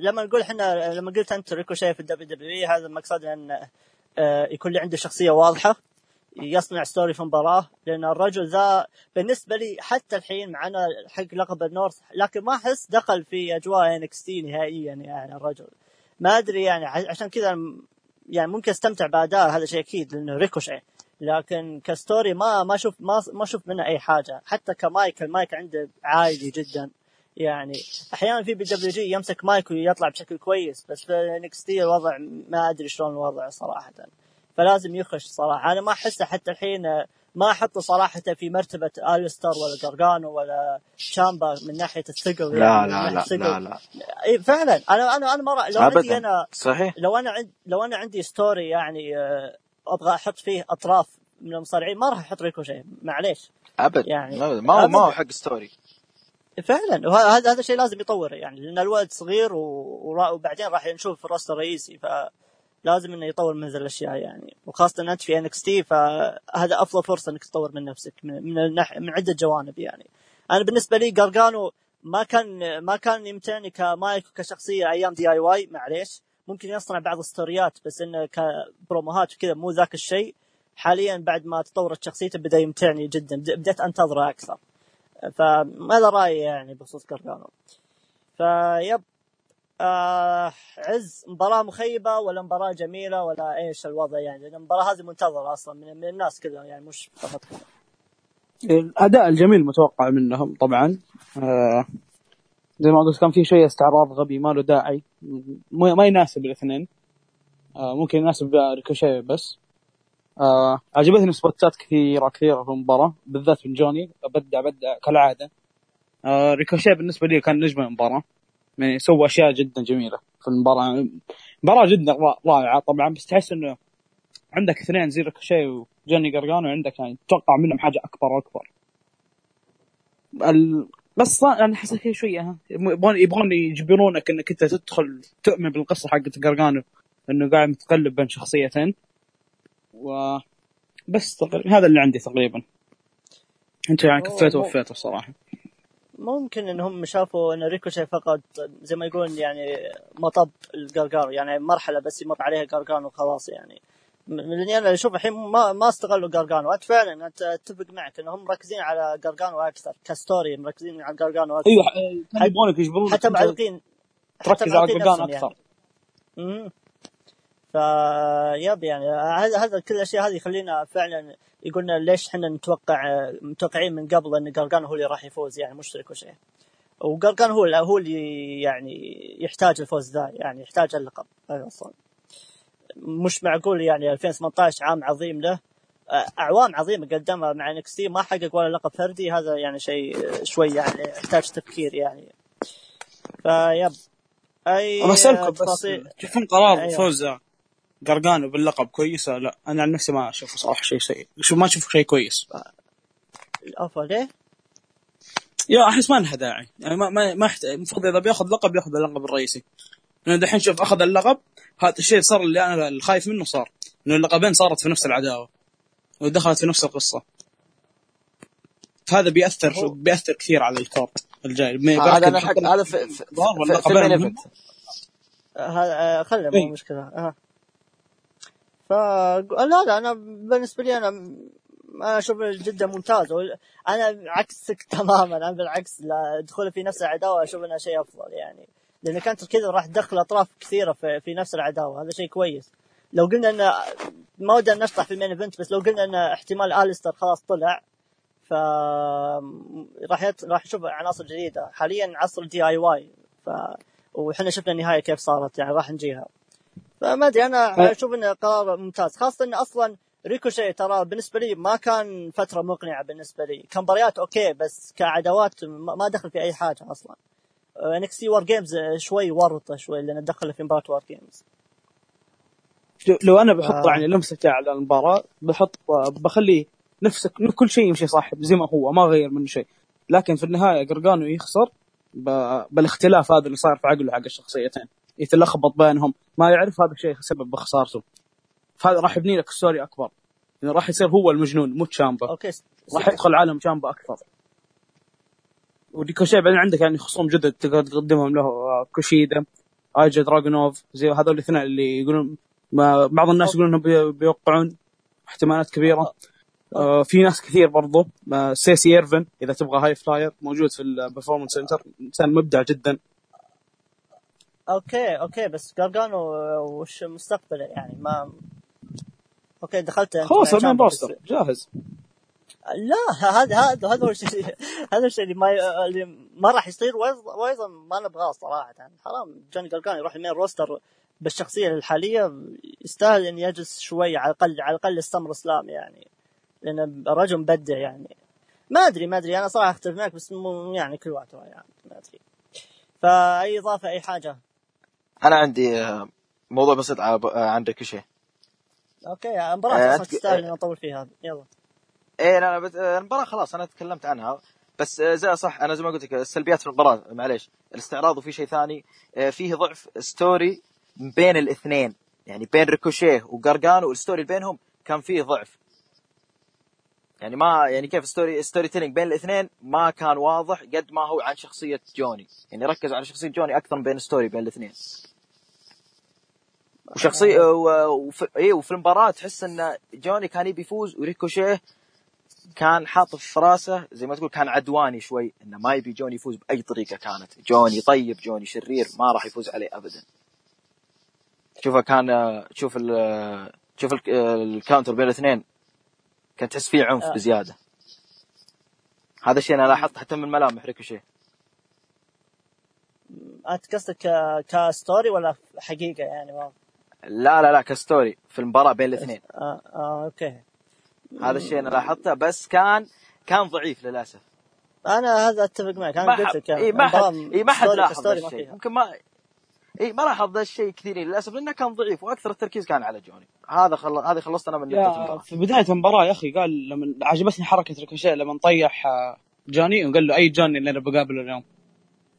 لما نقول إحنا لما قلت أنت ريكوشي في ال WW هذا المقصد إن آه يكون لي عنده شخصية واضحة يصنع story في مباراة لأن الرجل ذا بالنسبة لي حتى الحين مع إنه حقق لقب ال North لكن ما أحس دخل في أجواء NXT نهائيا يعني الرجل. ما أدري يعني عشان كذا يعني ممكن أستمتع بأداء هذا شيء أكيد لأنه ريكوشي. لكن ك story ما ما أشوف ما ما أشوف منه أي حاجة. حتى ك mic ال mic عنده عالي جدا. يعني أحيانا في PWG يمسك مايك ويطلع بشكل كويس بس في NX الوضع ما أدري شلون الوضع صراحة. فلازم يخش صراحة أنا ما أحسه حتى الحين ما أحطه صراحة في مرتبة آليستر ولا جرجانو ولا شامبا من ناحية الثقل. لا يعني لا ناحية لا الثقل. لا لا. إيه فعلا. أنا أنا أنا مره لو عندي أنا صحيح. لو أنا عند لو أنا عندي story يعني آه، أبغى أحط فيه أطراف من المصارعين ما راح أحط ريكوشي معليش. ابدا. يعني يعني ما هو ما هو. حق story. فعلا. وهذا هذا الشيء لازم يطور. يعني لأن الولد صغير و- وبعدين راح نشوف ال roster الرئيسي. فلازم إنه يطور من ذي الأشياء يعني. وخاصة أنت في NXT فهذا أفضل فرصة إنك تطور من نفسك من من, النح... من عدة جوانب يعني. أنا بالنسبة لي قرقانو ما كان ما كان يمتعني كمايك وكشخصية أيام DIY معليش. ممكن يصنع بعض الستوريات بس إنه كبروموهات وكذا مو ذاك الشيء. حاليا بعد ما تطورت شخصيته بدأ يمتعني جدا بد- بديت أنتظره أكثر. فهذا رأيي يعني بخصوص قرقانو فيب. آه عز مباراة مخيبة ولا مباراة جميلة ولا إيش الوضع يعني؟ المباراة هذه منتظرة أصلا من, الناس كلها يعني مش فقط الأداء الجميل متوقع منهم طبعا. آه زي ما قلت كان في شوية استعراض غبي ما له داعي. ما يناسب الاثنين. آه ممكن يناسب ريكوشي بس. آه عجبتني سبوتات كثيرة كثيرة في المباراة بالذات من جوني. بدع بدع كالعادة. آه ريكوشي بالنسبة لي كان نجم المباراة. يعني سوى أشياء جدا جميلة في المباراة. مباراة جدا رائعة طبعا بس تحس إنه عندك اثنين زي ريكوشي وجوني قرقانو عندك يعني تتوقع منهم حاجة أكبر وأكبر. القصة أنا حسيت فيها شوية يبغون يبغون يجبرونك إنك أنت تدخل تؤمن بالقصة حقت قرقانو إنه قاعد متقلب بين شخصيتين. و بس هذا اللي عندي تقريبا. أنت يعني كفيت ووفيت الصراحه ممكن إنهم شافوا إن ريكوشي فقط زي ما يقولون يعني مطب لقرقان يعني مرحلة بس يمر عليها قرقان وخلاص يعني. لاني أنا أشوف الحين ما ما استغلوا قرقان وأنت فعلا أنت أتفق معك إنهم مركزين على قرقان أكثر ك story مركزين على قرقان أكثر أيوه يبغونك يجبرونك حتى معلقين تركز على قرقان أكثر. يعني. فيب يعني هذا كل الأشياء هذه يخلينا فعلا يقولنا ليش إحنا نتوقع متوقعين من قبل إن قرقان هو اللي راح يفوز يعني مش ريكوشي وقرقان هو هو اللي يعني يحتاج الفوز ذا يعني يحتاج اللقب. أصلا مش معقول يعني 2018 عام عظيم له. أعوام عظيمة قدمها مع NXT ما حقق ولا لقب فردي هذا يعني شيء شوي يعني يحتاج تفكير يعني. فيب. أي بسألكم بس تشوفون قرار أيوة. فوز قرقانو باللقب كويسة؟ لا أنا عن نفسي ما اشوفه صراحة شيء سيء. شوف ما اشوفه شيء كويس. الافضل ليه؟ يا أحس ما لها داعي. يعني ما ما ما المفروض إذا بياخذ لقب ياخذ اللقب الرئيسي. لأن دحين شوف أخذ اللقب هذا الشيء صار اللي أنا الخايف منه صار. إنه اللقبين صارت في نفس العداوة ودخلت في نفس القصة. فهذا بيأثر هو... بيأثر كثير على الكورت الجاي. هذا أنا حق هذا في في, في, في, هذا خلنا مو مشكلة. ف لا لا أنا بالنسبة لي أنا أنا أشوف جدا ممتاز. أنا عكسك تماما أنا بالعكس دخوله في نفس العداوة أشوف إنها شيء أفضل يعني. لأن كانت كذا راح تدخل أطراف كثيرة في, في نفس العداوة هذا شيء كويس. لو قلنا إن ما ودنا نشطح في ال main event بس لو قلنا إن احتمال آليستر خلاص طلع ف راح يت... راح نشوف عناصر جديدة. حاليا عصر DIY ف وحنا شفنا النهاية كيف صارت يعني راح نجيها. فما أدري أنا أشوف إنه قرار ممتاز خاصة انه أصلا ريكوشي ترى بالنسبة لي ما كان فترة مقنعة بالنسبة لي. كمباريات okay بس كعداوات ما دخل في أي حاجة أصلا. NXT War Games شوي ورطة شوي لأن دخل في مباراة War Games لو أنا بحط آه. يعني لمسته على المباراة بحط بخلي نفسك كل شيء يمشي صح زي ما هو ما غير منه شيء. لكن في النهاية قرقانو يخسر بالاختلاف هذا اللي صار في عقله حق الشخصيتين يتلخبط بينهم. ما يعرف هذا الشيء سبب بخسارته. فهذا راح يبني لك story أكبر. يعني راح يصير هو المجنون مو تشامبا. okay راح يدخل عالم تشامبا أكثر. وديكوشي بعدين عندك يعني خصوم جدد تقدر تقدمهم له كوشيدا آيجا دراجونوف زي هذول الاثنين اللي يقولون ما بعض الناس يقولون إنهم بيوقعون احتمالات كبيرة. آه في ناس كثير برضو آه سيسي إيرفن إذا تبغى high flyer موجود في ال performance center إنسان مبدع جدا. okay okay بس قرقانو وش مستقبله يعني؟ ما okay دخلت خلاص ال main roster جاهز. لا هذا هذا هذا هو الشيء هذا الشيء اللي ما اللي ما راح يصير وأيضا ما نبغاه صراحة. حرام جوني قرقانو يروح ال main roster بالشخصية الحالية يستاهل ان يجلس شوي على الأقل على الأقل ال SummerSlam يعني. لأن الرجل مبدع يعني. ما أدري ما أدري. أنا صراحة أختلف معك بس مو يعني كل وقت يعني ما أدري. فأي إضافة أي حاجة؟ أنا عندي آه، موضوع بسيط آه، عن ريكوشي okay المباراة آه تستاهل إني أطول فيها. يلا. إيه لا بت... المباراة خلاص أنا تكلمت عنها. بس زي صح أنا زي ما قلت لك السلبيات في المباراة معليش. الاستعراض وفي شيء ثاني فيه ضعف story بين الاثنين. يعني بين ريكوشيه وقرقانو وال story بينهم كان فيه ضعف. يعني ما يعني كيف story storytelling بين الاثنين ما كان واضح قد ما هو عن شخصية جوني. يعني ركز على شخصية جوني أكثر من بين story بين الاثنين. وشخصيه وفي... اي وفي المباراة تحس إن جوني كان يبي يفوز وريكوشيه كان حاط في راسه زي ما تقول كان عدواني شوي إنه ما يبي جوني يفوز بأي طريقة كانت. جوني طيب جوني شرير ما راح يفوز عليه ابدا. شوفه كان شوف ال شوف ال- ال counter بين الاثنين. كان تحس فيه عنف آه. بزيادة. هذا الشيء أنا لاحظته حتى من ملامح ريكوشي أنت قصدك ك story ولا حقيقة يعني؟ wow. لا لا لا ك story. في المباراة بين الاثنين. آه آه okay. هذا الشيء أنا لاحظته بس كان كان ضعيف للأسف. أنا هذا أتفق معك. أنا قلت لك إي ما حد إي ما حد لاحظ. يمكن ما اي ما لاحظ ذا الشيء كثيرين. للأسف لأنه كان ضعيف وأكثر التركيز كان على جوني. هذا خل... هذه خلصت أنا من نقطة في بداية المباراة يا أخي قال لما عجبتني حركة ريكوشيه لما طيح آه، جوني وقال له أي جوني اللي أنا بقابله اليوم؟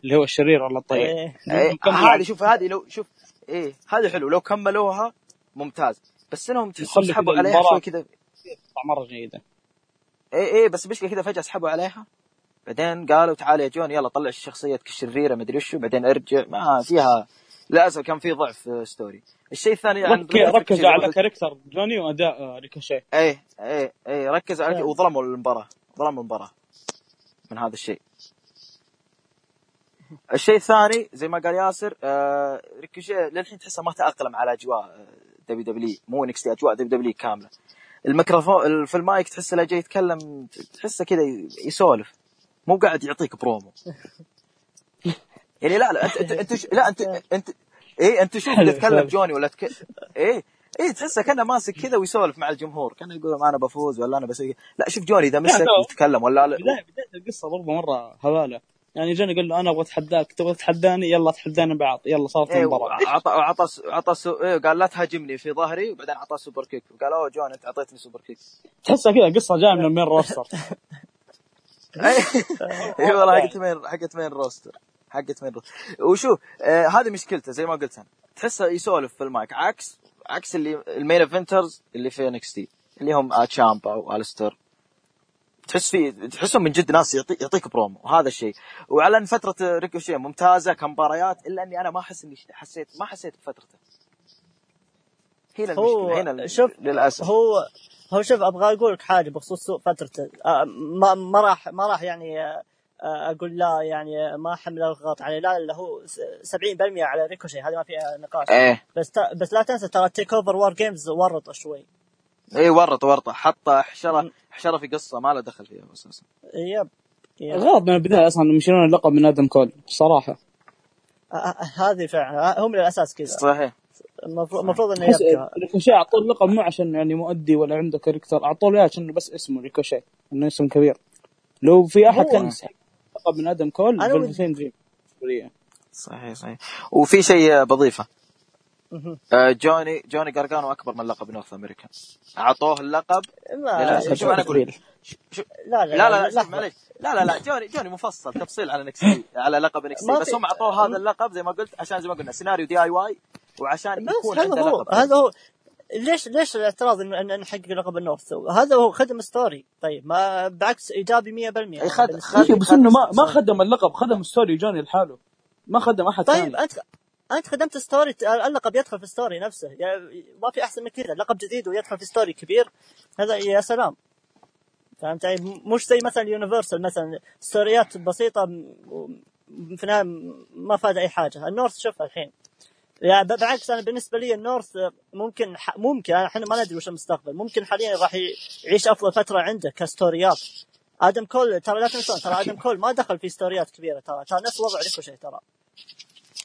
اللي هو الشرير ولا الطيب. إيه. إيه هذه. شوف هذه لو شوف إيه هذه حلو. لو كملوها ممتاز. بس إنهم تحسهم سحبوا عليها. شوي كذا. مرة جيدة. إيه إيه بس مشكله كذا فجأة سحبوا عليها. بعدين قالوا تعال يا جوني يلا طلع شخصيتك الشريرة مدري وشو. بعدين أرجع ما فيها للاسف كان في ضعف في story الشيء الثاني عن رك- ركزوا ريكوشي زي ما على character جوني وأداء آه، ريكوشيه. إيه إيه إيه ركز على إيه. وظلموا المباراة ظلموا المباراة من هذا الشيء. الشيء الثاني زي ما قال ياسر آه ريكوشيه للحين تحسه ما تأقلم على أجواء دبليو دبليو مو انكس أجواء دبليو دبليو كاملة. الميكروفون في المايك تحسه لا جاي يتكلم تحسه كذا يسولف. مو قاعد يعطيك برومو. يعني لا لا انت انت, انت ش- لا انت انت إيه انت شوف تتكلم. جوني ولا تك... إيه إيه تحسه كأنه ماسك كذا ويسولف مع الجمهور كأنه يقول أنا بفوز ولا أنا بسوي لا شوف جوني إذا مسك. يتكلم ولا لا. بداية بداية القصة برضه مرة هبالة. يعني جوني قال له أنا أبغى أتحداك تبغى تتحداني؟ يلا تحدانا بعض. يلا صارت إيه المباراة. عطى عطى عطى سو... إيه قال لا تهاجمني في ظهري وبعدين اعطاه superkick. وقال أوه جوني أنت أعطيتني superkick. تحسها كذا قصة جاية من ال main roster. اي والله حقت main حقت main roster. حقت roster وشوف آه هذه مشكلته زي ما قلت أنا. تحسه يسولف في المايك عكس عكس اللي المين افنترز اللي في انكس تي اللي هم آه تشامبا والستر تحس في تحسهم من جد ناس يعطي يعطيك برومو وهذا الشيء. وعلى ان فترة ريكوشي ممتازة كمباريات إلا أني أنا ما أحس إني حسيت ما حسيت بفترته. هنا هو هنا شوف للأسف. هو هو شوف أبغى أقول لك حاجة بخصوص فترته. آه، ما ما راح ما راح يعني آه، آه، أقول لا يعني ما حمل الغلط عليه لا لا هو س- 70% على ريكوشي هذه ما فيها نقاش. إيه. بس بس لا تنسى ترى ال TakeOver WarGames ورط شوي. إيه ورط ورطه حط حشره حشره في قصة ما له دخل فيها أساسا yep yep. غلط من البداية أصلا إنهم يشيلون اللقب من آدم كول صراحة. آه، آه، هذه فعلا. هم من الأساس كذا. صحيح. المفروض المفروض إنه يبقى. ريكوشيه أعطوه اللقب مو عشان يعني مؤدي ولا عنده character أعطوه اياه عشان بس اسمه ريكوشيه إنه اسم كبير. لو في أحد هو- كان يستحق اللقب من آدم كول فالفتين دريم صحيح صحيح. وفي شيء بضيفة. مهم. آه، جوني جوني قرقانو أكبر من لقب North America. أعطوه اللقب. لا،. شوف أنا أقول- شو- لا لا لا لا. معليش. لا لا لا جوني جوني مفصل تفصيل على نكس على لقب نكس ما بس هم أعطوه هذا اللقب زي ما قلت عشان زي ما قلنا سيناريو DIY وعشان يكون هذا هو هذا هو. ليش ليش الاعتراض ان ان نحقق لقب ال North؟ هذا هو خدم story. طيب ما بالعكس إيجابي 100% أي خد- بالنسبة خد- بس إنه ما ما خدم اللقب خدم story جوني لحاله. ما خدم أحد طيب ثاني. أنت أنت خدمت story اللقب يدخل في story نفسه. يعني ما في أحسن من كذا. لقب جديد ويدخل في story كبير. هذا يا سلام. فهمت علي؟ مش زي مثلا Universal مثلا ستوريات بسيطة في النهايه ما فاد أي حاجة. ال North شوفها الحين. يعني بالعكس أنا بالنسبة لي ال North ممكن ممكن إحنا ما ندري وش المستقبل. ممكن حاليا راح يعيش أفضل فترة عنده كستوريات. آدم كول ترى لا تنسون ترى آدم كول ما دخل في ستوريات كبيرة ترى ترى نفس وضع ريكوشي ترى.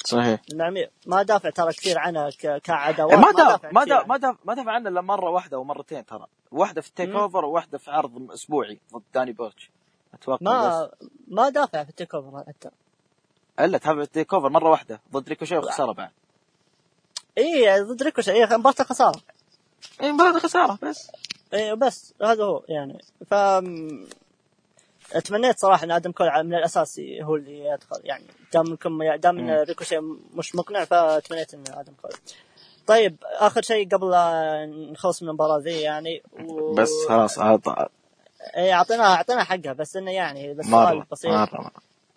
صحيح. المعمير ما دافع ترى كثير عنها كعداوات ما دافع ما دافع ما دافع ما دافع عنه إلا مرة واحدة أو مرتين ترى. واحدة في ال Take. Over وواحدة في عرض أسبوعي ضد داني بيرتش. أتوقع بس. ما ما دافع في ال TakeOver حتى. إلا تابع ال TakeOver مرة واحدة ضد ريكوشي وخساره بعد. اي ضد ريكوشي اي مباراة خساره اي مباراة خساره بس. اي بس هذا هو يعني. ف أتمنيت صراحة إن آدم كول من الأساس هو اللي يدخل يعني. دام انكم دام ان. ريكوشي مش مقنع فأتمنيت إن آدم كول طيب آخر شيء قبل لا نخلص من المباراة ذي يعني و... بس خلاص اي اعطيناها أعطينا حقها بس إنه يعني بس سؤال بسيط. مره.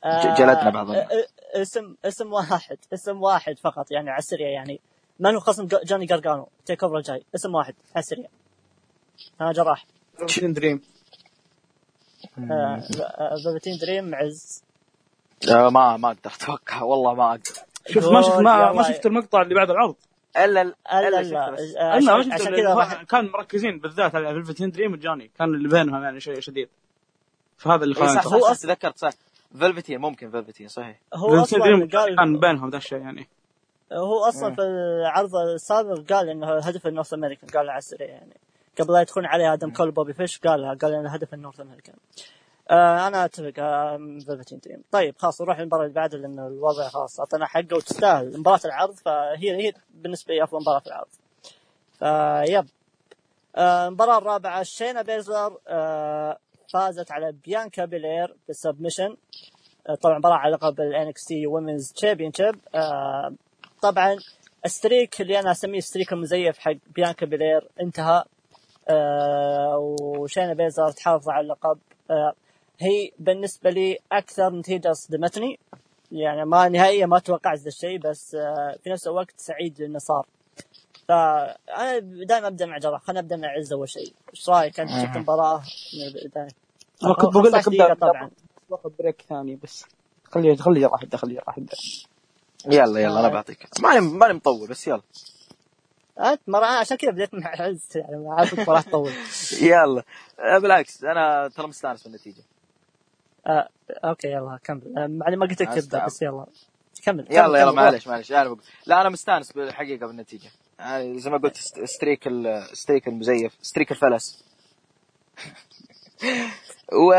آه، جلدنا بعضنا. آه، اسم اسم واحد اسم واحد فقط يعني على السريع يعني. من هو خصم جو- جوني قرقانو TakeOver الجاي اسم واحد. على السريع ها جراح. فين دريم فلفتين دريم عز. آه، ما ما أقدر أتوقع. والله ما أقدر. شوف ما شفت ما. ما شفت المقطع اللي بعد العرض؟ إلا ال- إلا إلا لا شفت بس. الا عشان كذا كان مركزين بالذات على فيلفتين دريم وجوني كان اللي بينهم يعني شيء شديد. فهذا اللي خلاني هو تذكرت صح. فلفتين ممكن فلفتين صحيح. هو فيلفتين أصلا قال كان بينهم ذا الشيء يعني. هو أصلا مم. في العرض السابق قال إنه هدف ال North American قال على السريع يعني. قبل لا يدخلون عليه آدم كول بوبي فيش قال قال إنه هدف ال North American. آه أنا أتفق آه فيلفتين دريم طيب خلاص نروح للمباراة اللي بعدها لأن الوضع خلاص أعطينا حقه وتستاهل. مباراة العرض فهي هي بالنسبة لي أفضل مباراة في العرض. فيب. آه المباراة الرابعة شينا بيزلر آه فازت على بيانكا بيلير بال submission آه طبعا مباراة على لقب ال NXT Women's Championship طبعا ال streak اللي أنا أسميه ال streak المزيف حق بيانكا بيلير انتهى آه وشينا بيزر تحافظ على اللقب. آه هي بالنسبة لي أكثر نتيجة صدمتني. يعني ما نهائيا ما توقعت ذا الشيء بس آه في نفس الوقت سعيد إنه صار. فانا دائما أبدأ مع جراح. خلينا نبدأ مع عز أول شيء. إيش رأيك؟ أنت شفت المباراة؟ من البدايه أنا كنت بقول لك 15 دقيقة أبدأ. طبعا. باخذ break ثاني بس. خلي خلي جراح يبدأ جراح يبدأ. يلا يلا أنا. بعطيك. ماني ماني مطول بس يلا. انت مرة عشان كذا بديت مع عز يعني عارفك ما راح تطول. يلا. آه، بالعكس أنا ترى مستانس بالنتيجة. آه، okay يلا كمل. آه، يعني ما قلت لك تبدا. بس يلا. كمل يلا يلا. معلش معلش أنا بقول لا أنا مستانس بالحقيقة بالنتيجة. يعني زي ما قلت ست- ستريك streak المزيف streak ال false. و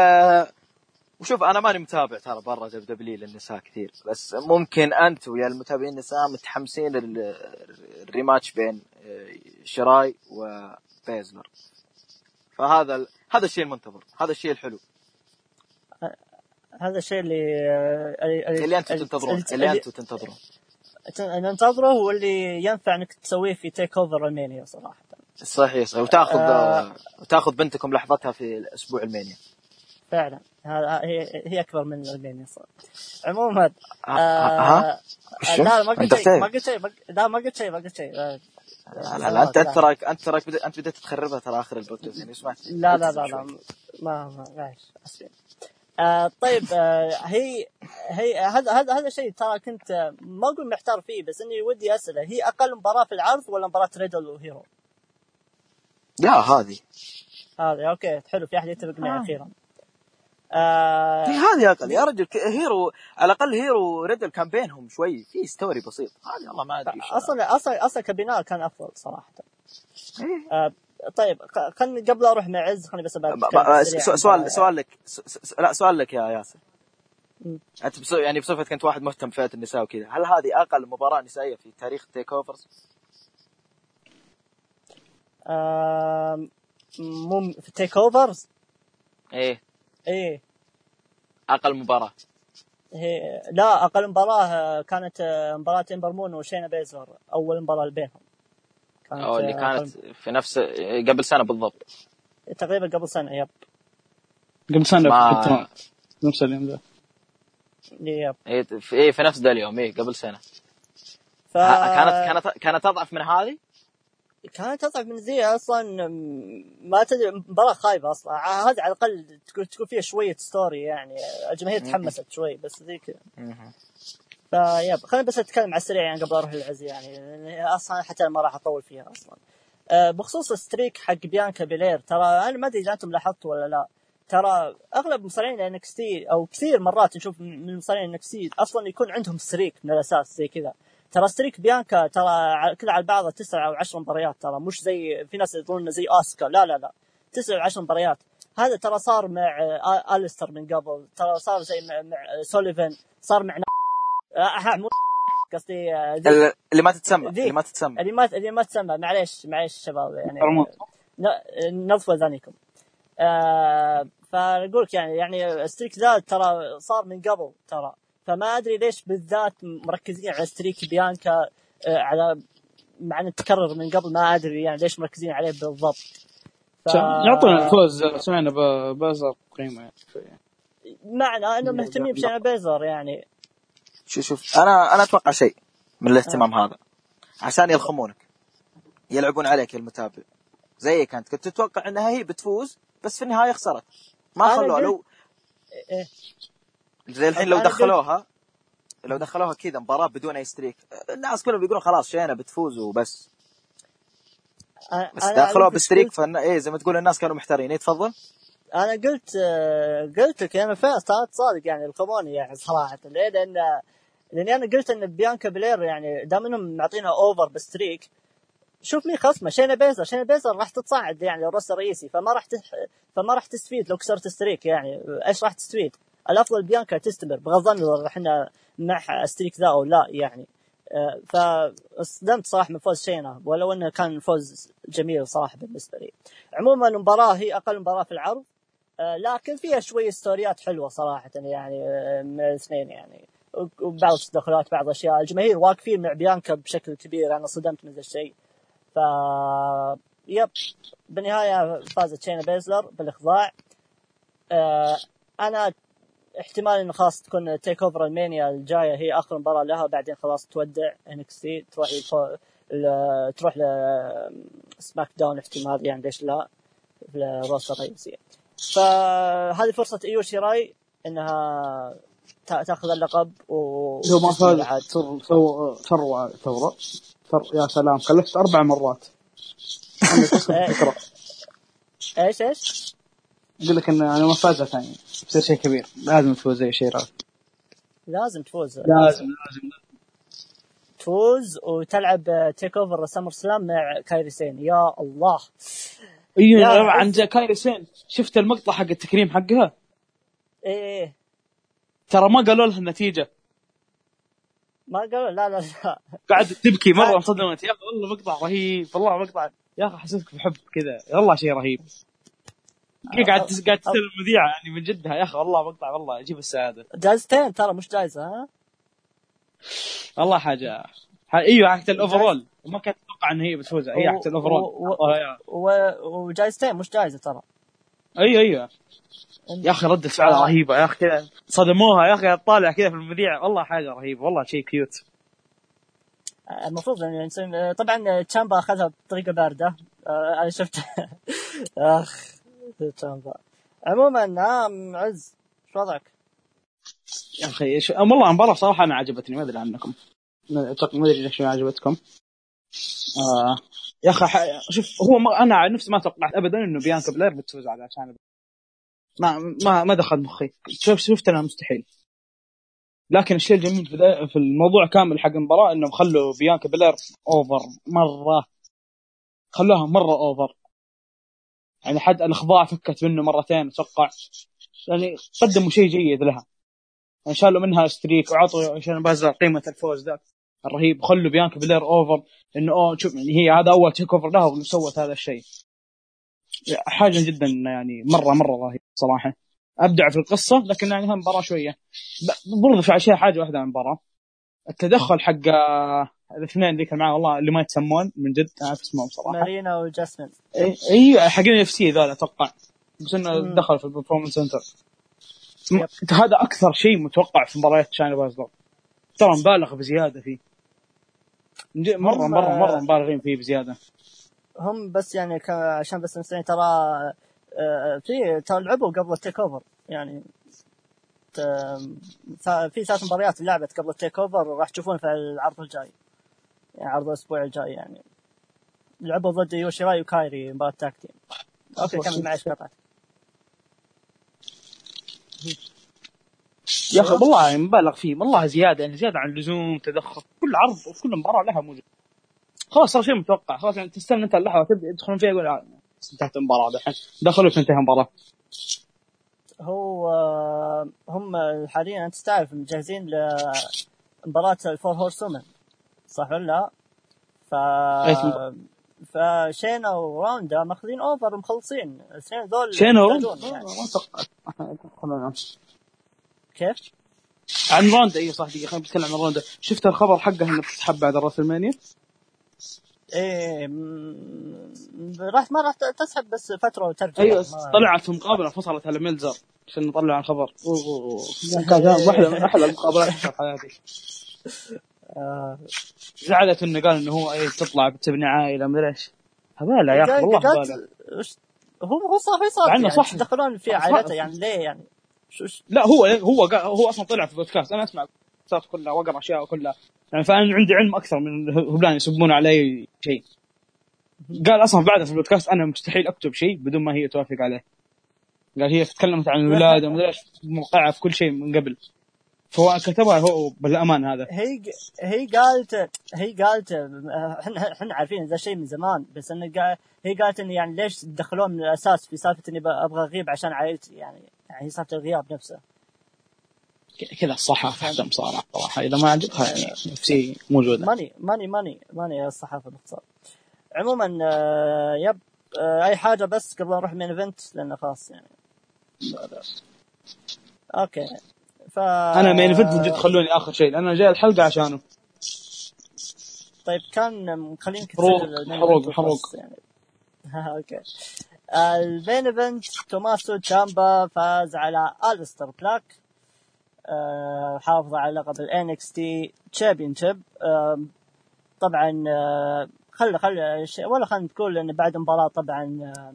وشوف أنا ماني متابع ترى برا WWE للنساء كثير بس ممكن أنت ويا المتابعين النساء متحمسين ال- ال rematch بين آه، شراي وبيزلر فهذا ال- هذا الشيء المنتظر هذا الشيء الحلو. هذا الشيء اللي آه، اللي, أنتم تنتظرون اللي أنتم تنتظرون. ننتظره واللي ينفع إنك تسويه في TakeOver ال Mania صراحة. صحيح صحيح. وتاخذ آه. وتاخذ بنتكم لحظتها في الأسبوع ال Mania. فعلا هذا هي هي أكبر من ال Mania صراحة عموما ها- ها وشو؟ لا ما قلت شيء ما؟ قلت شيء لا ما قلت شيء ما قلت شيء آه، لا لا انت أنت تراك أنت تراك بدأ أنت بدأت تخربها ترى آخر البودكاست يعني سمعت لا لا لا لا ما ما معلش آه طيب آه هي هي هذا هذا هذا شيء ترى كنت آه، ما أقول محتار فيه بس إني ودي أسأله هي أقل مباراة في العرض ولا مباراة ريدل وهيرو؟ يا هذه هذا okay حلو في أحد يتفق معي آه. أخيرا. آه هي هذه أقل يا رجل هيرو على الأقل هيرو وريدل كان بينهم شوي في story بسيط هذه والله ما أدري أصلا أصلا أصلا كبناء كان أفضل صراحة. إيه. آه طيب خلني قبل أروح مع عز خلني بس سؤال سؤال لك لا سؤال لك يا ياسر مم. أنت بص يعني بصفتك انت واحد مهتم بفئه النساء وكذا هل هذه أقل مباراة نسائية في تاريخ TakeOvers؟ آه مو في تيك اوفرز إيه إيه. أقل مباراة. هي لا أقل مباراة آه، كانت آه، مباراة إمبر مون وشينا بيزر أول مباراة بينهم. كانت أو اللي آه، كانت في نفس قبل سنة بالضبط. أقل- تقريبا قبل سنة yep. قبل سنة ما-. نفس اليوم ذا. يب. إيه في إيه في نفس ذا اليوم إيه قبل سنة. ف... كانت كانت كانت أضعف من هذه؟ كانت اضعف من زي أصلا ما تدري مباراة خايبة أصلا. هذه على الأقل تكون فيها شوية story يعني. الجماهير تحمست شوي بس ذيك. ف yep خلينا بس اتكلم على السريع يعني قبل أروح للعز يعني. أصلا حتى ما راح أطول فيها أصلا. آه، بخصوص ال streak حق بيانكا بيلير ترى أنا ما أدري إذا أنتم لاحظتوا ولا لا. ترى أغلب مصارعين NXT أو كثير مرات نشوف من مصارعين NXT أصلا يكون عندهم streak من الأساس زي كذا. ترى streak بيانكا ترى كلها على بعضها تسع أو عشر مباريات ترى مش زي في ناس يظنون زي أسوكا. لا لا لا. تسع أو عشر مباريات. هذا ترى صار مع آه، أليستر من قبل. ترى صار زي مع, مع سوليفان صار مع آه، مو قصدي آه، اللي ما تتسمى. اللي ما تتسمى. اللي ما اللي ما تسمى. معليش معليش شباب يعني. نظفوا أذانكم. آه فأقول لك يعني يعني streak ذا ترى صار من قبل ترى. فما أدري ليش بالذات مركزين على streak بيانكا آه على مع إنه تكرر من قبل ما أدري يعني ليش مركزين عليه بالضبط. ف... يعطونا الفوز سمعنا ب- بازلر قيمة يعني معنى إنه مهتمين بشينا بيزلر يعني. شوف شوف أنا أنا أتوقع شيء من الاهتمام هذا. عشان يلخمونك يلعبون عليك يا المتابع. زيك انت كنت تتوقع إنها هي بتفوز بس في النهاية خسرت. ما خلوها. لو إيه. زي الحين لو دخلوها لو دخلوها كذا مباراة بدون أي streak الناس كلهم بيقولون خلاص شينا بتفوز وبس. بس دخلوها ب streak فن... إيه زي ما تقول الناس كانوا محتارين. إيه تفضل. أنا قلت قلت لك أنا فعلا صادق يعني لخموني يعني صراحة. ليه؟ لأن لأني أنا قلت إن بيانكا بلير يعني دام إنهم معطينها over ب streak شوف مين خصمه. شينا بيزلر شينا بيزلر راح تتصعد يعني ال roster الرئيسي فما راح تح... فما راح تستفيد لو كسرت streak يعني. إيش راح تستفيد؟ الأفضل بيانكا تستمر بغض النظر إحنا مع streak ذا أو لا يعني. آه، فاصدمت صراحة من فوز شينا ولو إنه كان فوز جميل صراحة بالنسبة لي. عموما المباراة هي أقل مباراة في العرض آه، لكن فيها شوية ستوريات حلوة صراحة يعني آه، من الاثنين يعني. وبعض التدخلات بعض الأشياء الجماهير واقفين مع بيانكا بشكل كبير أنا صدمت من ذا الشيء. ف yep بالنهاية فازت شينا بيزلر بالإخضاع. آه، أنا احتمال انه خلاص تكون TakeOver ال Mania الجاية هي آخر مباراة لها بعدين خلاص تودع NXT تروح. ل- تروح ل سماك داون احتمال يعني ليش لا الروستر الرئيسي فهذه فرصة إيو شيراي إنها تأ- تأخذ اللقب و لو ما فاز عاد. ثر- ثو- ثروة ثورة ثر يا سلام كلفت أربع مرات إيه. إيش إيش؟ أقول لك إن أنا ما فازها ثاني بصير شيء كبير. لازم تفوز زي شيء راس لازم تفوز. لازم لازم. تفوز وتلعب TakeOver SummerSlam مع كايري سين يا الله. إيوه. عن كايري سين شفت المقطع حق التكريم حقها؟ إيه إيه. ترى ما قالوا لها النتيجة. ما قالوا؟ لا لا لا. قاعدة تبكي مرة انصدمت. يا أخي والله مقطع رهيب. والله مقطع. يا أخي حسيتك بحب كذا. والله شيء رهيب. قاعد تس- قاعد تستلم المذيعة يعني من جدها. يا أخي والله مقطع والله يجيب السعادة. جائزتين ترى مش جائزه ها؟ والله حاجة. إيوه حقت ال overall وما كنت أتوقع ان هي بتفوز هي حقت و- ال overall و- وجائزتين مش جائزه ترى. إيوه إيوه. يا أخي ردة فعل آه. رهيبة يا أخي. كذا صدموها يا أخي. طالع كذا في المذيع. والله حاجة رهيبة. والله شيء cute المفروض يعني طبعا تشيامبا أخذها بطريقة باردة. آه، أنا شفت آخ. عموما نعم عز شو وضعك؟ يا أخي شو... والله المباراة صراحة أنا عجبتني ما أدري عنكم ما أدري ما عجبتكم آه. يا أخي. شوف هو ما... أنا نفسي ما توقعت ابدا إنه بيانكا بلير بتفوز على عشان ما ما ما دخل مخي شوف شفت أنا مستحيل لكن الشيء الجميل في, في الموضوع كامل حق المباراة إنهم خلوا بيانكا بلير over مرة خلوها مرة over يعني حد الاخضاع فكت منه مرتين أتوقع. يعني قدموا شيء جيد لها. يعني شالوا منها streak وعطوا عشان بازلر قيمة الفوز ذاك الرهيب. خلوا بيانكا بلير over إنه أوه شوف يعني هي هذا أول TakeOver لها وسوت هذا الشيء. حاجة جدا يعني مرة مرة رهيب صراحة. أبدع في القصة لكن يعني هم مباراة شوية. ب- برضو في اشياء حاجة واحدة عن المباراة. التدخل حق آه، الاثنين ذيك معاه والله اللي ما يتسمون من جد أنا اعرف اسمهم صراحة. مارينا وجاسمين أيوه حقين UFC ذولا أتوقع. بس إنه. دخل في ال Performance Center. هذا أكثر شيء متوقع في مباريات شاينا بازلر ترى مبالغ بزيادة فيه. مرة مرة مرة مبالغين فيه بزيادة. هم بس يعني عشان بس ترى آه، في ترى لعبوا قبل ال TakeOver يعني في ثلاث مباريات لعبت قبل ال TakeOver راح تشوفون في العرض الجاي. يعني عرض الأسبوع الجاي يعني. لعبوا ضد إيو شيراي وكايري مباراة tag team okay كمل معي قطعت. يا أخي والله مبالغ فيه والله زيادة يعني زيادة عن اللزوم تدخل كل عرض وكل مباراة لها موجود خلاص صار شيء متوقع. خلاص يعني تستنى أنت اللحظة تبدأ يدخلون فيها يقول آه، انتهت المباراة دحين دخلوا تنتهي المباراة. هو هم حاليا أنت تعرف مجهزين لمباراة ال Four Horse صح ولا لا؟ ف فشينا وروندا ماخذين over ومخلصين الاثنين ذول شينا يحتاجون يعني. ما كيف؟ عن روندا إي صح دقيقة خلينا نتكلم عن روندا شفت الخبر حقه إنه بتسحب بعد WrestleMania إيه راح ما راح تسحب بس فترة وترجع أيوه طلعت في مقابله فصلت على ميلزر عشان نطلع الخبر. كان واحدة من أحلى المقابلات في حياتي آه. زعلت إنه قال إنه هو إيه تطلع بتبني عائلة مدري إيش هبالة يا أخي والله وش هو هو صح صح يعني صح. تدخلون في. عائلته يعني ليه يعني لا هو هو هو أصلا طلع في بودكاست أنا أسمع بودكاست كلها واقرا أشياء كلها. يعني فأنا عندي علم أكثر من الهبلان يسبون علي شيء. قال أصلا بعدها في البودكاست أنا مستحيل أكتب شيء بدون ما هي توافق عليه. قال هي تكلمت عن الولاده ومدري إيش موقعها في كل شيء من قبل. فهو كتبها هو بالأمان هذا. هي هي قالت هي قالت إحنا إحنا عارفين ذا الشيء من زمان بس إنه قال هي قالت انه يعني ليش تدخلون من الأساس في سالفة إني أبغى أغيب عشان عائلتي يعني يعني هي سالفه الغياب نفسه. كذا الصحافة احسن صراحة صراحة إذا ما عجبها نفسي موجودة. money money money money الصحافة باختصار. عموما آه، yep آه، أي حاجة بس قبل نروح main event لأنه خلاص يعني. أوكي. ف أنا main event من جد خلوني آخر شيء لأن أنا جاي الحلقة عشانه. طيب كان مخلينك تسجل حروق- حروق. يعني. أوكي. ال main event توماسو تشامبا فاز على آلستر بلاك آه، حافظ على لقب ال Championship. آم، طبعا آه، خل خل ولا خلينا نقول إن بعد المباراة طبعا آه،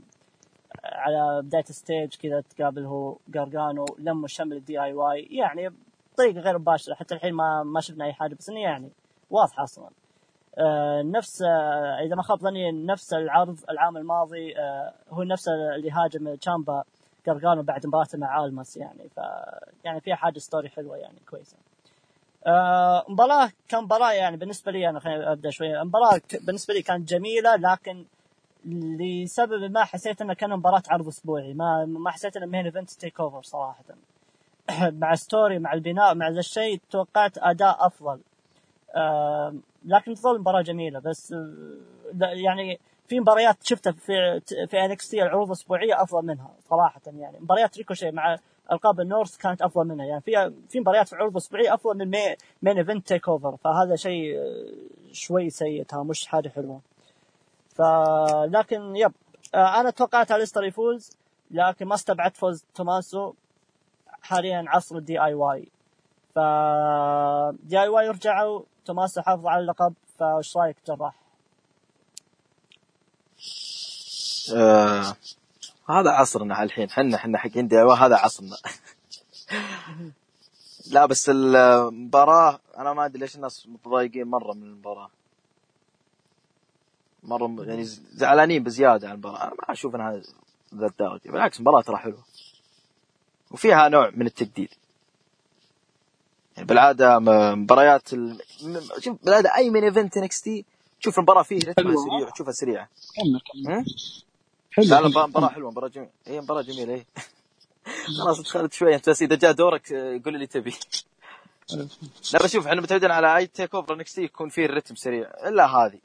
على بداية ال stage كذا تقابل هو جارجانو لموا شمل ال DIY يعني بطريقه غير مباشرة حتى الحين ما ما شفنا أي حاجة بس إنه يعني واضحة أصلا. آه، نفس آه، إذا ما خاب ظني نفس العرض العام الماضي آه، هو نفس اللي هاجم تشامبا جارجانو بعد مباراته مع الماس يعني ف يعني فيها حاجة story حلوة يعني كويسة. آه، مباراة يعني بالنسبة لي أنا خليني أبدأ شوية مباراة ك- بالنسبة لي كانت جميلة لكن لسبب ما حسيت انها كان مباراة عرض أسبوعي. ما ما حسيت إنه main event TakeOver صراحة. مع story مع البناء مع ذا الشيء توقعت أداء أفضل. آه لكن تظل مباراة جميلة بس آه يعني في مباريات شفتها في في NXT العروض الأسبوعية أفضل منها صراحة يعني. مباريات ريكوشي مع ألقاب ال North كانت أفضل منها يعني. في في مباريات في العروض الأسبوعية أفضل من مي main event TakeOver فهذا شيء شوي سيء مش حاجة حلوة. ف لكن yep أنا توقعت أليستر يفوز لكن ما استبعدت فوز توماسو. حاليا عصر ال DIY ف DIY رجعوا توماسو حافظ على اللقب فايش رأيك جراح؟ آه هذا عصرنا الحين حنا حنا حقين DIY هذا عصرنا. لا بس المباراة أنا ما أدري ليش الناس متضايقين مرة من المباراة. مرة يعني زعلانين بزيادة عن المباراة. أنا ما أشوف أنها ذا الدرجة بالعكس المباراة ترى حلوة. وفيها نوع من التجديد. يعني بالعادة م- مباريات ال... شوف بالعادة أي main event NXT تشوف المباراة فيه رتمها. سريع وتشوفها سريعة. كمل كمل؟ حلو. لا لا حلو. مباراة مباراة حلوة مباراة جميلة. هي مباراة جميلة هي خلاص دخلت شوية. انت بس إذا جاء دورك قول اللي تبي. لا بس شوف إحنا متعودين على أي TakeOver NXT يكون فيه الرتم سريع. إلا هذه.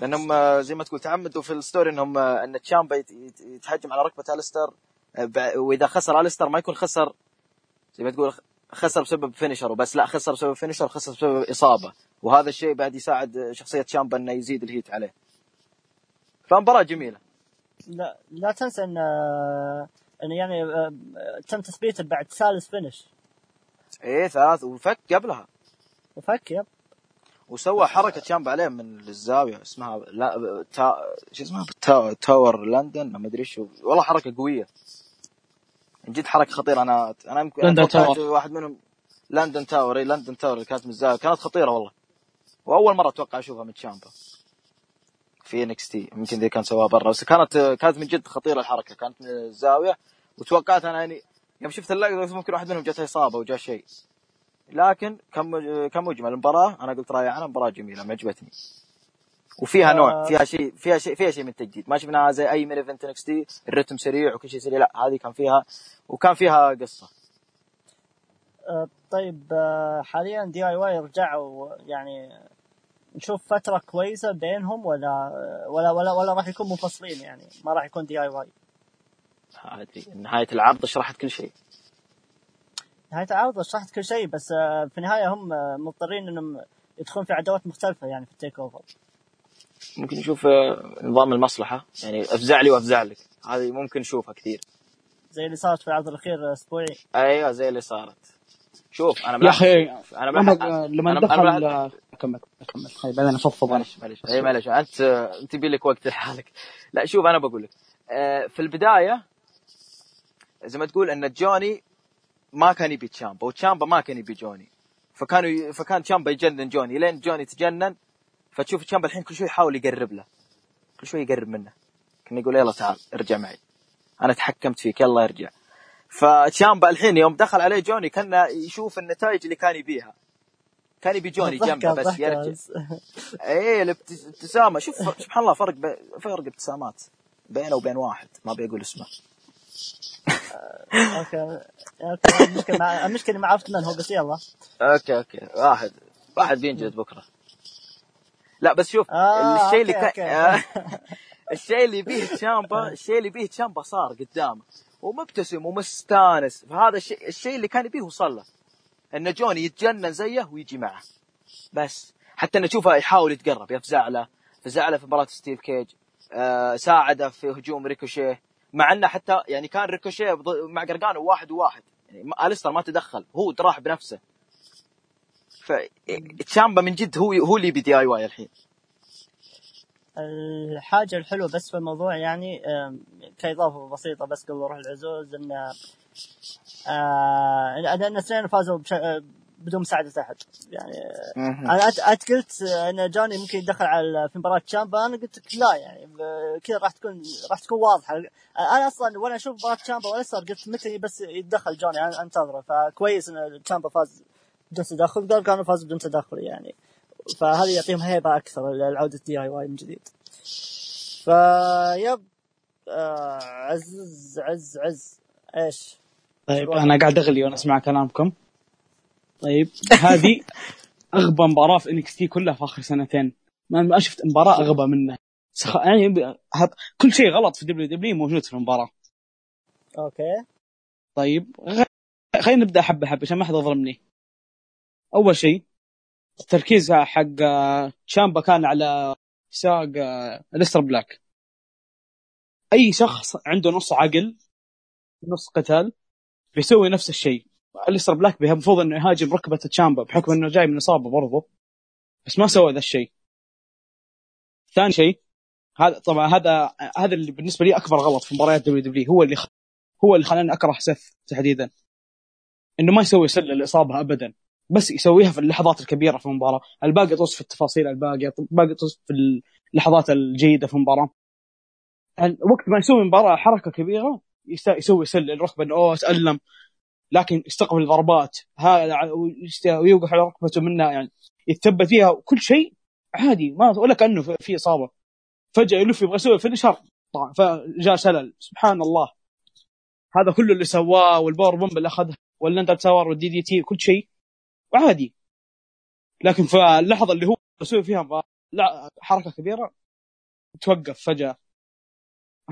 لأنهم آه، زي ما تقول تعمدوا في ال story إنهم آه، إن تشامبا يت- يت- يتهجم على ركبة الستر آه، وإذا خسر الستر ما يكون خسر زي ما تقول خسر بسبب finisher وبس لا خسر بسبب finisher خسر بسبب إصابة. وهذا الشيء بعد يساعد شخصية تشامبا إنه يزيد ال heat عليه. فمباراة جميلة. لا لا تنسى إن إن يعني آه، تم تثبيته بعد ثالث finish. إيه ثلاث وفك قبلها. وفك yep. وسوى حركة تشامبا عليه من الزاوية اسمها لا تا شو اسمها؟ تا... Tower London ما أدري إيش والله حركة قوية. جد حركة خطيرة. أنا أنا يمكن London Tower. واحد منهم London Tower إي London Tower اللي كانت من الزاوية. كانت خطيرة والله. وأول مرة أتوقع أشوفها من تشامبا في NXT يمكن ذي كان سواها برا. بس كانت كانت من جد خطيرة الحركة. كانت من الزاويه وتوقعت أنا يعني يوم شفت اللقطة قلت ممكن واحد منهم جاته إصابة وجاء شيء. لكن كم كمجمل. المباراة أنا قلت رأيي عنها مباراة جميلة. معجبتني وفيها آه. نوع فيها شيء فيها شيء فيها شيء من التجديد. ما شفناها زي أي main event NXT الرتم سريع وكل شيء سريع. لا هذه كان فيها وكان فيها قصة. آه، طيب آه، حاليا DIY رجعوا يعني نشوف فترة كويسة بينهم ولا ولا ولا ولا راح يكون منفصلين يعني ما راح يكون دي اي واي هذه نهاية العرض شرحت كل شيء. نهاية العرض شرحت كل شيء بس آه، في النهاية هم آه، مضطرين إنهم يدخلون في عداوات مختلفة يعني في التيك أوفر. ممكن نشوف آه، نظام المصلحة. يعني أفزع لي وأفزع لك. هذه ممكن نشوفها كثير. زي اللي صارت في العرض الأخير اسبوعي أيوه زي اللي صارت. شوف أنا يا أخي أنا لما ملاحظ لما أنا- دخل أنا ملاحظ- كمل كمل طيب بعدين افضفض معلش معلش إي معلش أنت أنت لك وقت لحالك. لا شوف أنا بقول لك. آه، في البداية زي ما تقول إن جوني ما كان يبي تشامبا وتشامبا ما كان يبي جوني. فكانوا فكان تشامبا يجنن جوني. لين جوني تجنن فتشوف تشامبا الحين كل شوي يحاول يقرب له. كل شوي يقرب منه. كان يقول يلا تعال ارجع معي. أنا تحكمت فيك يلا ارجع. فتشامبا الحين يوم دخل عليه جوني كان يشوف النتائج اللي كان يبيها. كان يبي جوني جنبه بس يرجع. إيه الابتسامة. شوف سبحان الله فرق. فرق ابتسامات بينه وبين واحد ما بيقول اسمه. أوكي. أوكي المشكلة مع المشكلة ما عرفت من هو بس يلا. أوكي أوكي. واحد واحد بينجلد بكرة. لا بس شوف آه الشيء اللي كان. الشيء اللي بيه تشامبا الشيء اللي بيه تشامبا صار قدامه. ومبتسم ومستانس. فهذا الشيء الشيء اللي كان يبيه وصل له إن جوني يتجنن زيه ويجي معه. بس. حتى إنه تشوفه يحاول يتقرب يفزع له فزع له في مباراة Steel Cage. آه ساعده في هجوم ريكوشيه. مع إنه حتى يعني كان ريكوشيه مع قرقانو واحد وواحد يعني أليستر ما تدخل. هو راح بنفسه. فتشامبا من جد هو هو اللي ب DIY الحين. الحاجة الحلوة بس في الموضوع يعني كإضافة بسيطة بس قبل أروح العزوز إن آه، لأن الاثنين فازوا بش... آه، بدون مساعدة أحد. يعني. أنا أت- أنت قلت إن جوني ممكن يدخل على في مباراة تشامبا أنا قلت لك لا يعني كذا راح تكون راح تكون واضحة. أنا أصلا وأنا أشوف مباراة تشامبا وأليستر قلت متى بس يتدخل جوني أنا أنتظره. فكويس إن تشامبا فاز بدون تدخل قال كانوا فاز بدون تدخل يعني. فهذا يعطيهم هيبة أكثر لعودة DIY من جديد. ف yep آه عز عز عز. إيش؟ طيب أنا قاعد أغلي وأنا أسمع كلامكم. طيب هذه أغبى مباراة في NXT كلها في آخر سنتين. ما شفت مباراة أغبى منها. سخ... يعني هب... كل شيء غلط في WW موجود في المباراة. أوكي. طيب. خلينا نبدأ حبة حبة عشان ما حد يظلمني. أول شيء التركيز حق آه، تشامبا كان على ساق آه، ليستر بلاك. أي شخص عنده نص عقل نص قتال بيسوي نفس الشيء. ليستر بلاك المفروض إنه يهاجم ركبة تشامبا بحكم إنه جاي من إصابة برضه بس ما سوى ذا الشيء. ثاني شيء هذا طبعا هذا هذا اللي بالنسبة لي أكبر غلط في مباريات WWE هو اللي خ... هو اللي خلاني أكره سيث تحديدا. إنه ما يسوي سلة الاصابه ابدا. بس يسويها في اللحظات الكبيرة في المباراة. الباقي طز في التفاصيل الباقيه الباقي طز في اللحظات الجيدة في المباراة. وقت ما يسوي مباراة حركة كبيرة يسوي سله الركبة إنه أوه تالم لكن يستقبل ضربات هذا ويوقف على ركبته منها يعني. يتثبت فيها كل شيء عادي. ما ولا كأنه في- إصابة. فجأة يلف يبغى يسوي finisher فجأة شلل سبحان الله. هذا كله اللي سواه وال power bomb اللي أخذها والاندر تاور وال DDT كل شيء. وعادي لكن في اللحظة اللي هو يسوي فيها لا حركة كبيرة توقف فجأة.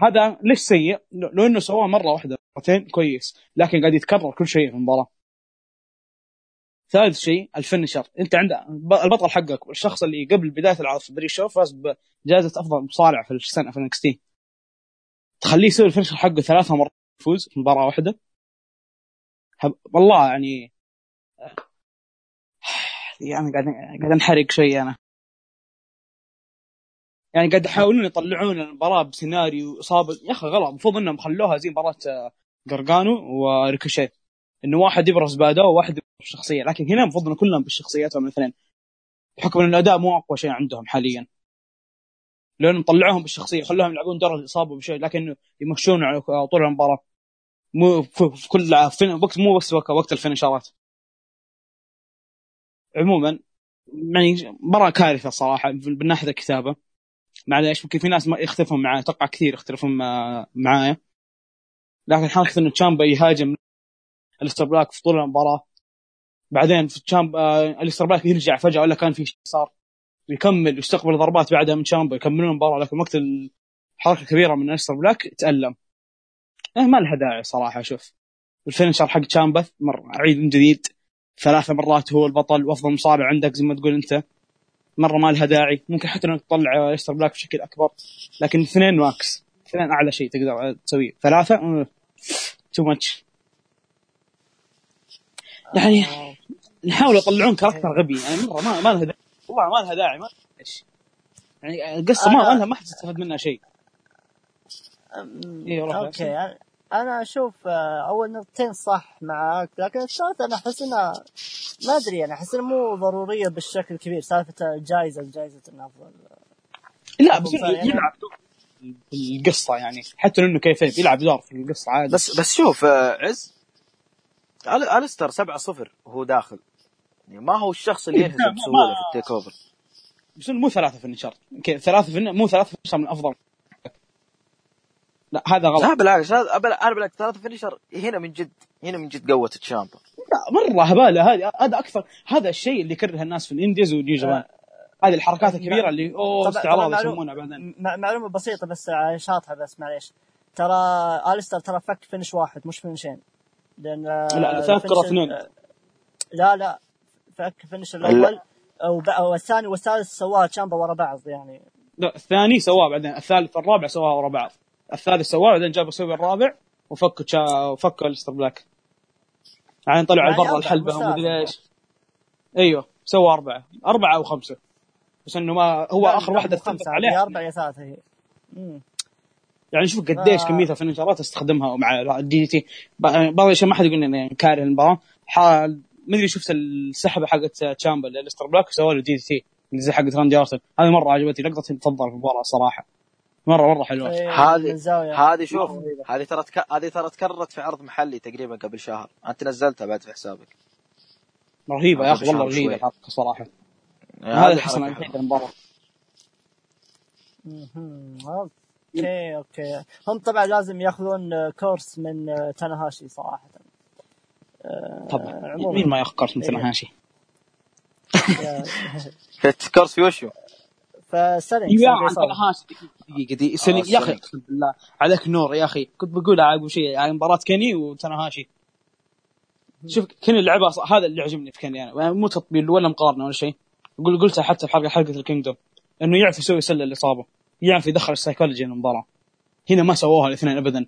هذا ليش سيء؟ لو إنه سواه مرة واحدة مرتين كويس. لكن قاعد يتكرر كل شيء في المباراة. ثالث شيء ال finisher أنت عندك البطل حقك الشخص اللي قبل بداية العرض في pre show فاز بجائزة أفضل مصارع في السنة في NXT تخليه يسوي ال finisher حقه ثلاثة مرات يفوز في مباراة واحدة. والله يعني يعني قاعد قاعد أنحرق شوي أنا. يعني قاعد يحاولون يطلعون المباراة بسيناريو اصابه يا أخي غلط. المفروض إنهم خلوها زي مباراة آه، قرقانو وريكوشيه. إنه واحد يبرز باداء وواحد يبرز شخصيه لكن هنا المفروض إنه كلهم بالشخصياتهم الاثنين. بحكم إن الأداء مو أقوى شيء عندهم حاليا. لأنهم طلعوهم بالشخصية خلوهم يلعبون دور الاصابه بشيء لكن يمشون على طول المباراة. مو في كل في وقت مو بس وقت الفينشرات. عموما يعني مره كارثة صراحة من ناحية الكتابة. معليش ممكن في ناس يختلفون معي أتوقع كثير يختلفون مع- معايا. لكن حركه انه تشامبا يهاجم الستر بلاك في طول المباراة. بعدين في تشامبا الستر بلاك يرجع فجأة ولا كان في شيء صار. ويكمل ويستقبل ضربات بعدها من تشامبا يكملون المباراة. لكن وقت الحركة الكبيرة من الستر بلاك تألم. إيه ما لها داعي صراحة أشوف ال finisher حق تشامبا مر اعيد من جديد. ثلاث مرات هو البطل وأفضل مصارع عندك زي ما تقول أنت. مرة ما لها داعي. ممكن حتى إنك تطلع ليستر بلاك بشكل أكبر. لكن اثنين max. اثنين أعلى شيء تقدر تسويه. ثلاثة؟ too much يعني نحاول يطلعون character غبي. يعني مرة ما, ما لها داعي. والله ما لها داعي. ما إيش. يعني القصة ما لها ما حد استفاد منها شيء. إيه، روح okay. أنا أشوف آه، أول نقطتين صح معك لكن الثالثة أنا أحس إنها ما أدري يعني أحس إنها مو ضرورية بالشكل الكبير. سالفه الجائزه جائزه أفضل. لا بس يعني- يلعب دور في القصة يعني حتى لو إنه كيف يلعب دور في القصة عادي. بس بس شوف آه، عز الستر 7 0 وهو داخل. يعني ما هو الشخص اللي ينهزم ما- بسهولة في التيك أوفر. بس مو ثلاثة فينشر كيف ثلاثة فن... مو ثلاثة فينشر من أفضل. لا هذا غلط. لا بالعكس هذا أبل- أنا بالعكس ثلاثة فينيشر هنا من جد هنا من جد قوة تشامبا لا، مرة هبالة هذه. هذا أكثر هذا الشيء اللي يكره الناس في الإنديز ونيو جابان هذه الحركات الكبيرة اللي أوه استعراض يسمونها بعدين. مع- معلومة بسيطة بس على شاطحة بس معليش. ترى الستر ترى فك فينش واحد مش فينشين. لأن آه، لا، ثلاث كرة الفينش- اثنين. آه، لا لا فك فينش الأول أو الثاني والثالث سواها تشامبا ورا بعض يعني. لا الثاني سواه بعدين الثالث والرابع سواه ورا بعض. الثالث سواه بعدين جابوا سوي الرابع وفكوا تشا... فكوا الستر بلاك. يعني طلعوا يعني برا الحلبه ومدري. إيش. أيوه سوى أربعة. أربعة أو خمسة. بس إنه ما هو آخر واحدة عليها. هي أربعة يا مم. يعني شوف قديش آه. كمية الفينشرات استخدمها مع الدي تي. بعض الأشياء ما حد يقول اني كاره المباراة. حال ما أدري شفت السحبة حقت تشامبا للستر بلاك وسوى له دي تي زي حقت راندي ارتن هذه مرة عجبتني لقطتي المفضله في المباراة الصراحه مره مرة حلوة إيه، هذه- من. هذه شوف هذه ترى تك... هذه ترى تكررت في عرض محلي تقريبا قبل شهر أنت نزلتها بعد في حسابك رهيبة يا أخي والله رهيبة. الحلقة صراحة هذا هذه الحسن حركة الوحيد حلوة. المباراه. أوكي أوكي هم طبعا لازم يأخذون كورس من تاناهاشي صراحة طبعا عموماً. مين ما يأخذ كورس مثل إيه. هاشي في كورس في وشو فسلينج يا دقيقة سليم يا أخي. اقسم بالله عليك نور يا أخي. كنت بقول عقب شيء يعني مباراة كيني وتناهاشي شوف كيني لعبها هذا اللي عجبني في كيني يعني. مو تطبيل ولا مقارنة ولا شيء. قل قلتها حتى في حلقه حلقة ال Kingdom. إنه يعرف يسوي sell الاصابه يعرف يدخل السايكولوجي المباراه هنا ما سووها الاثنين ابدا.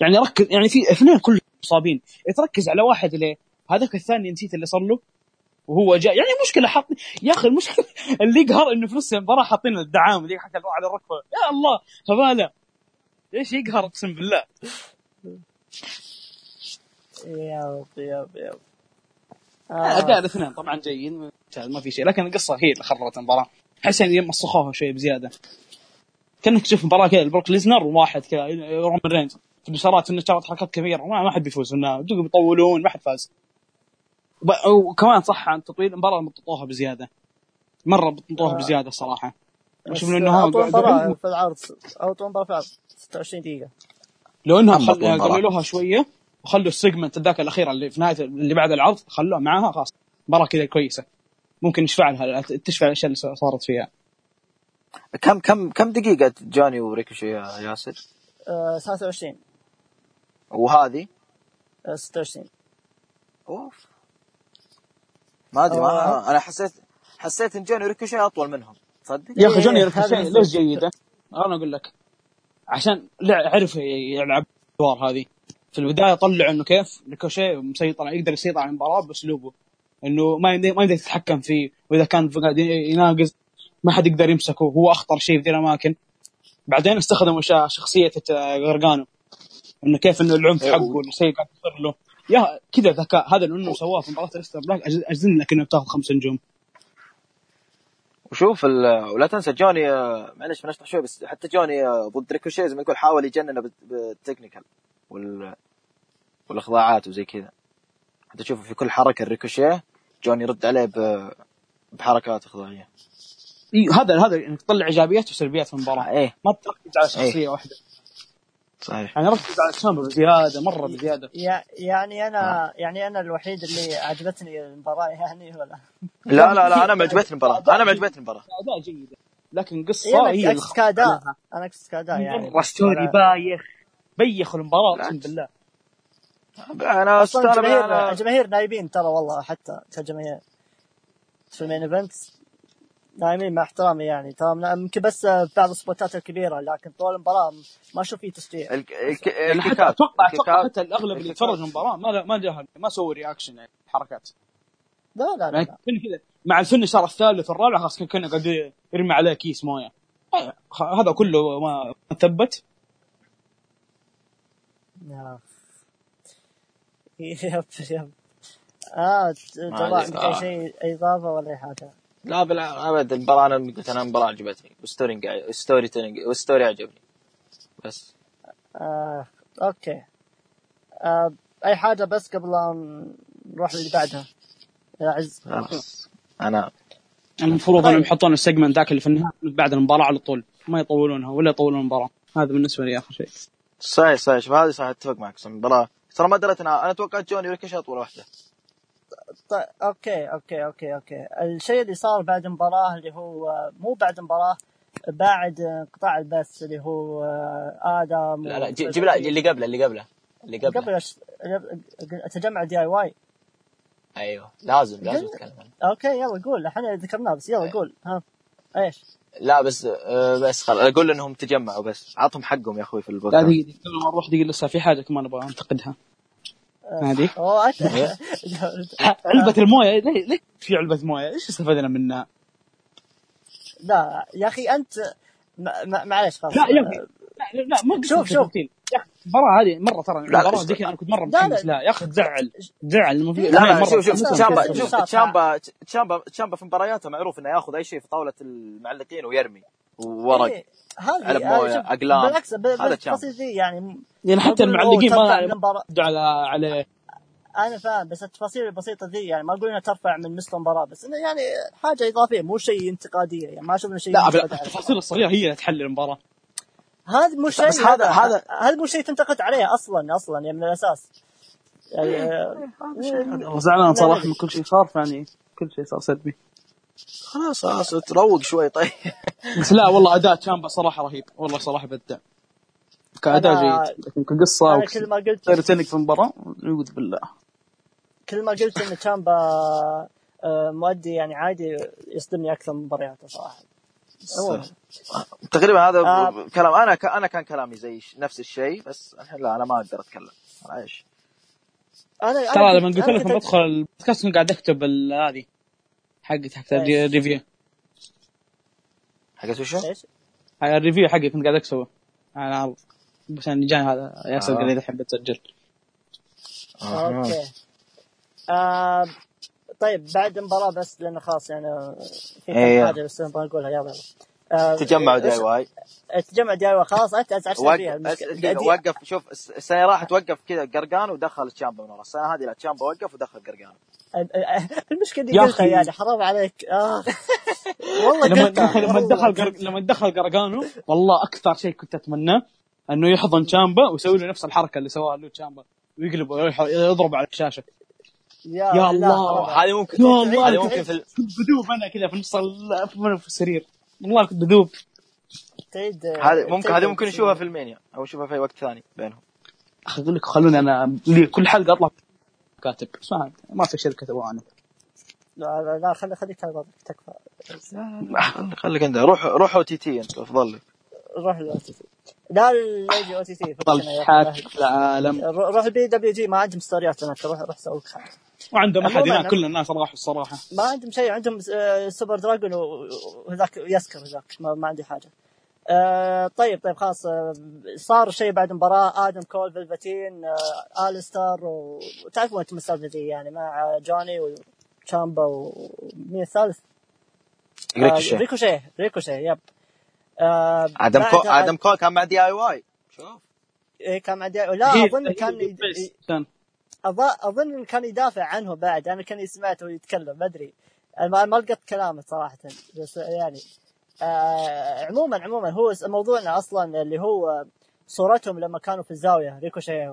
يعني ركز يعني في اثنين كلهم مصابين تركز على واحد اللي هذاك الثاني نسيت اللي صار له. وهو جاء يعني مشكلة حاط يا أخي المشكلة اللي يقهر انه في نص المباراة حاطين الدعامه ذيك حق على الركبه يا الله هباله إيش يقهر أقسم بالله؟ yep yep yep اداء آه. الاثنين طبعا ممتاز ما في شيء. لكن القصة هي اللي خربت المباراة. احس ان مسخوها شوي بزيادة. كأنك تشوف مباراة كذا بروك ليزنر وواحد كذا رومان رينز. في الاشارات انه حركات كبيرة ما, ما حد بيفوز إنه بيطولون ما حد فاز. وكمان صح عن تطويل المباراة مططوها بزيادة. مرة بططوها آه. بزيادة الصراحه بس أشوف انه أطول مباراة في العرض أطول مباراة في العرض 26 دقيقة. لو إنهم خل... قللوها شوية وخلوا السيجمنت ذاك الأخيرة اللي في نهاية اللي بعد العرض خلوها معاها خلاص. مباراة كذا كويسة. ممكن يشفع لها تشفع الاشياء اللي صارت فيها. كم كم كم دقيقة جوني وريكوشي يا ياسر؟ آه، 23 وهذه؟ آه، 26 أوف. ما أدري آه. ما أنا حسيت حسيت إن جوني وريكوشي أطول منهم. تصدق؟ يا أخي إيه، جوني هذا ريكوشي. ليش جيدة؟ أنا أقول لك عشان لع- عرف يلعب الادوار هذه. في البداية طلع إنه كيف؟ ريكوشي مسيطر يقدر يسيطر على المباراة باسلوبه إنه ما يقدر ما يقدر يتحكم فيه وإذا كان قاعد يناقز ما حد يقدر يمسكه. هو أخطر شيءفي ذي الأماكن. بعدين استخدموا شخصية غرقانو إنه كيف إنه العنف إيه، حقه الشيء قاعد يصير له. يا كذا ذكاء. هذا اللي انه سواه في مباراة الاستر بلاك. اجزم لك انه بتاخذ خمس نجوم. وشوف. ولا تنسى جوني آه، معلش بنشطح شوي بس حتى جوني آه، ضد ريكوشي زي ما يقول حاول يجننه بال- بال technical وال... والأخضاعات وزي كذا. حتى تشوف في كل حركة الريكوشي جوني يرد عليه ب... بحركات أخضاعية. إيه هذا هذا انك تطلع إيجابيات وسلبيات في المباراة. إيه. ما تركز على شخصية واحدة. صحيح. يعني ركز على تشامبا بزيادة مرة بزيادة. يع- يعني أنا يعني أنا الوحيد اللي عجبتني المباراة يعني ولا؟ لا لا لا أنا ما عجبتني المباراه أنا ما عجبتني المباراة. أداء جيده لكن قصة هي أنا أقصد كأداء. أنا أقصد كأداء يعني. مرة story بايخ. بيخ المباراة أقسم. بالله. أنا أصلا استغرب الجماهير أنا الجماهير نايمين ترى والله حتى كجماهير. في ال main event نايمين مع احترامي يعني ترى يمكن بس بعض السبوتات الكبيرة لكن طول المباراة ما أشوف فيه تشجيع الك... الك... يعني حتى أتوقع أتوقع حتى الأغلب اللي. يتفرج المباراة ما ما جاه ما سووا reaction يعني حركات لا لا لا, يعني لا. كذا مع ال finisher الثالث والرابع خلاص كان كان قاعد يرمي عليه كيس موية هذا كله ما ثبت آه. yep yep آه أي آه. شيء أي إضافة ولا أي حاجة؟ لا بالع- ابد المباراه أنا قلت أنا المباراه عجبتني. وال story وال story وال story عجبني. بس. آه. okay. آه. أي حاجة بس قبل لا نروح للي بعدها؟ يا عز. خلاص. أنا. المفروض طيب. انهم يحطون ال segment ذاك اللي في النهاية بعد المباراة على طول. ما يطولونها ولا يطولون المباراة. هذا بالنسبة لي آخر شيء. صحيح صحيح. شوف هذه صح أتفق معك. المباراة. ترى ما دريت أنا. أنا توقعت جوني ريكوشي أطول واحدة. طيب okay okay okay okay. الشيء اللي صار بعد المباراة اللي هو مو بعد المباراة بعد انقطاع البث اللي هو آه، آدم لا لا جي- جيب لا اللي قبله اللي قبله اللي قبله. قبل. تجمع DIY أيوه. لازم لازم عنه. okay يلا قول. إحنا ذكرناه بس يلا قول. ها. إيش؟ لا بس آه، بس خلاص أقول إنهم تجمعوا بس. عطهم حقهم يا أخوي في لا البودكاست دقيقة. قبل ما نروح دقيقة لسه في حاجة كمان أبغى أنتقدها. إيه. علبة الموية ليه ليه في علبة موية إيش استفدنا منها؟ لا يا أخي أنت ما- ما- معلش خلاص لا يا أخي لا لا ما شوف، شوف. المباراة هذه مرة ترى لا، ذيك أنا كنت لا. متحمس لها يا أخي تزعل تزعل لا لا مرة شوف شوف تشامبا. شوف تشامبا تشامبا تشامبا في مبارياته معروف إنه ياخذ أي شيء في طاولة المعلقين ويرمي وورق إيه، هذه علب موية، شوف، أقلام. بالعكس هذا بالتفاصيل ذي يعني يعني حتى المعلقين ما على عليه أنا فاهم بس التفاصيل البسيطة ذي يعني ما أقول إنها ترفع من مستوى المباراه بس إنه يعني حاجة إضافية مو شيء انتقادية يعني ما أشوف إنه شيء لا. التفاصيل الصغيرة هي اللي تحل المباراة هذا مو شيء هذا- هذا- هذا مو شيء تنتقد عليه أصلا أصلا يعني من الأساس يعني آه، زعلان صراحة. من كل شيء صار يعني كل شيء صار سلبي خلاص خلاص تروق شوي طيب. بس لا والله أداء تشامبا صراحة رهيب. والله صراحة بدع كأداء أنا- جيد. لكن كقصة أنا كل ما قلت تصير تنك في المباراة نعوذ بالله. كل ما قلت إن تشامبا آه، مؤدي يعني عادي يصدمني أكثر من مبارياته صراحة. تقريبا هذا آه. كلام أنا ك... أنا كان كلامي زي نفس الشيء بس الحين لا أنا ما أقدر أتكلم. أنا إيش أنا ترى أنا لما قلت أنا لكم بدخل البودكاست قاعد أكتب ال- هذه. حقت حق إيش؟ ال review حقت وشو؟ ال review حقي كنت قاعد اكتبه على العرض بس يعني جاني هذا. ياسر آه. قال لي الحين بتسجل okay. آه طيب بعد المباراة بس لأنه خلاص يعني في إيه. حاجة بس نبغى نقولها. يلا. يلا آه، تجمعوا DIY. تجمع DIY. خلاص أنت ازعجتني فيها وقف. شوف الس- السنة راحت وقف كذا قرقانو ودخل تشامبا من ورا. السنة هذه لا تشامبا وقف ودخل قرقان. المشكلة دي قلتها أخي. يعني حرام عليك. آه. والله لما قلتها. لما دخل لما دخل قرقانو والله أكثر شيء كنت أتمناه أنه يحضن تشامبا ويسوي له نفس الحركة اللي سواها له تشامبا ويقلب يضرب على الشاشة. يا, يا الله. هذه ممكن يا الله. هذه ممكن في ال- كنت بدوب أنا كذا في نص ال- في في السرير. والله كنت بدوب. تعيد هذه ممكن تعيد هذه ممكن نشوفها في المانيا أو نشوفها في وقت ثاني بينهم. أخي أقول لك خلوني أنا لي كل حلقة أطلع كاتب. بس ما ما في شركة تبغى لا لا, لا خلي خليك تكفى. خليك- انت. روح روح OTT أنت افضل لك روح ال OTT. لا يجي OTT. افضل حاكم في العالم. روح ال PWG ما عندهم ستوريات هناك. روح روح سوي لك حاجة. وعندهم أحد هناك كل الناس راحوا الصراحة. ما عندهم شيء. عندهم آه، سوبر دراجون و- وذاك يسكر ذاك ما, ما عندي حاجة. آه طيب طيب خلاص. آه صار شيء بعد المباراه آدم كول فيلفتين آه الستر و- وتعرفون أنتم السالفة ذي يعني مع جوني وتشامبا ومين الثالث؟ آه ريكوشي. ريكوشي ريكوشي yep. آه آدم كول آدم كول كان مع DIY شوف. إيه كان مع دي... لا هي- أظن هي كان يد... كان أظ- أظن كان يدافع عنه بعد أنا كاني سمعته يتكلم ما أدري. ما لقيت كلامه صراحة بس يعني آه عموما عموما هو موضوعنا أصلا اللي هو صورتهم لما كانوا في الزاوية ريكوشي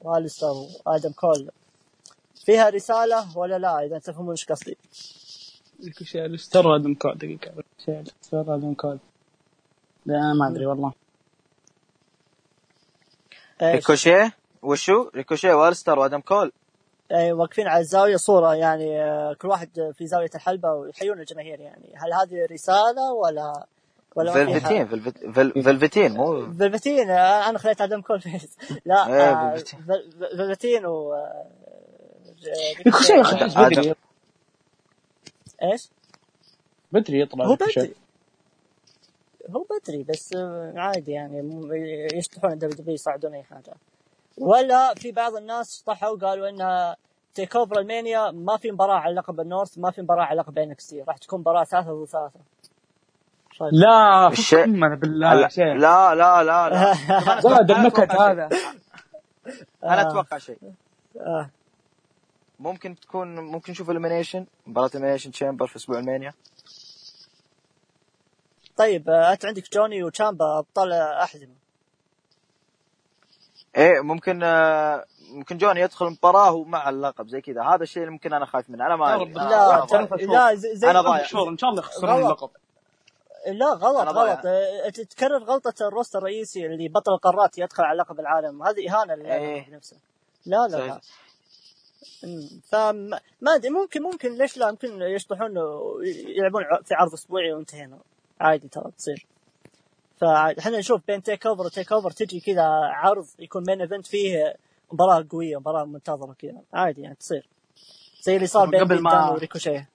والستر وآدم كول. فيها رسالة ولا لا؟ إذا تفهمون إيش قصدي. ريكوشي الستر آدم كول. دقيقة ريكوشي الستر آدم كول. لا أنا ما أدري والله. ريكوشي؟ وشو؟ ريكوشي والستر وآدم كول. أي واقفين على الزاويه صورة يعني آه، كل واحد في زاوية الحلبة ويحيون الجماهير يعني هل هذه رسالة ولا ولا فلفتين فلفت- فل- فلفتين مو فلفتين آه، أنا خليت آدم كول face لا إيه، آه، فلفتين. فل- فلفتين و جالس آدم. بدري إيش؟ بدري يطلع هو. بدري هو بدري بس عادي يعني يشطحون الدبليو دبليو يصعدون أي حاجة ولا في بعض الناس طحوا قالوا إنها تيك اوفر ألمانيا ما في مباراة على لقب النورث ما في مباراة على لقب إنكس راح تكون مباراة ثلاثة ضد رأيك؟ لا الشيء- بالله لا شيخ لا لا لا, لا. زاد النكت هذا أنا آه. أتوقع شيء آه. ممكن تكون ممكن نشوف المينيشن مباراة المينيشن تشامبر في أسبوع ألمانيا طيب آه، أنت عندك جوني وتشامبا أبطال أحزمة إيه ممكن آه، ممكن جوني يدخل مباراة ومع اللقب زي كذا هذا الشيء اللي ممكن أنا خايف منه أنا ما لا شهور. لا زي, أنا ضايع. شهور إن شاء الله يخسرون. اللقب لا غلط. غلط آه، تتكرر غلطة الروستر الرئيسي اللي بطل القارات يدخل على لقب العالم هذه للعالم إيه. نفسه لا لا. لا فما ما أدري ممكن ممكن ليش لا ممكن يشطحون يلعبون في عرض أسبوعي وانتهينا عادي ترى تصير فاحنا نشوف بين TakeOver و TakeOver تجي كذا عرض يكون main event فيه مباراة قوية مباراة منتظرة كذا. عادي يعني تصير. زي اللي صار بين قبل ما- وريكوشيه.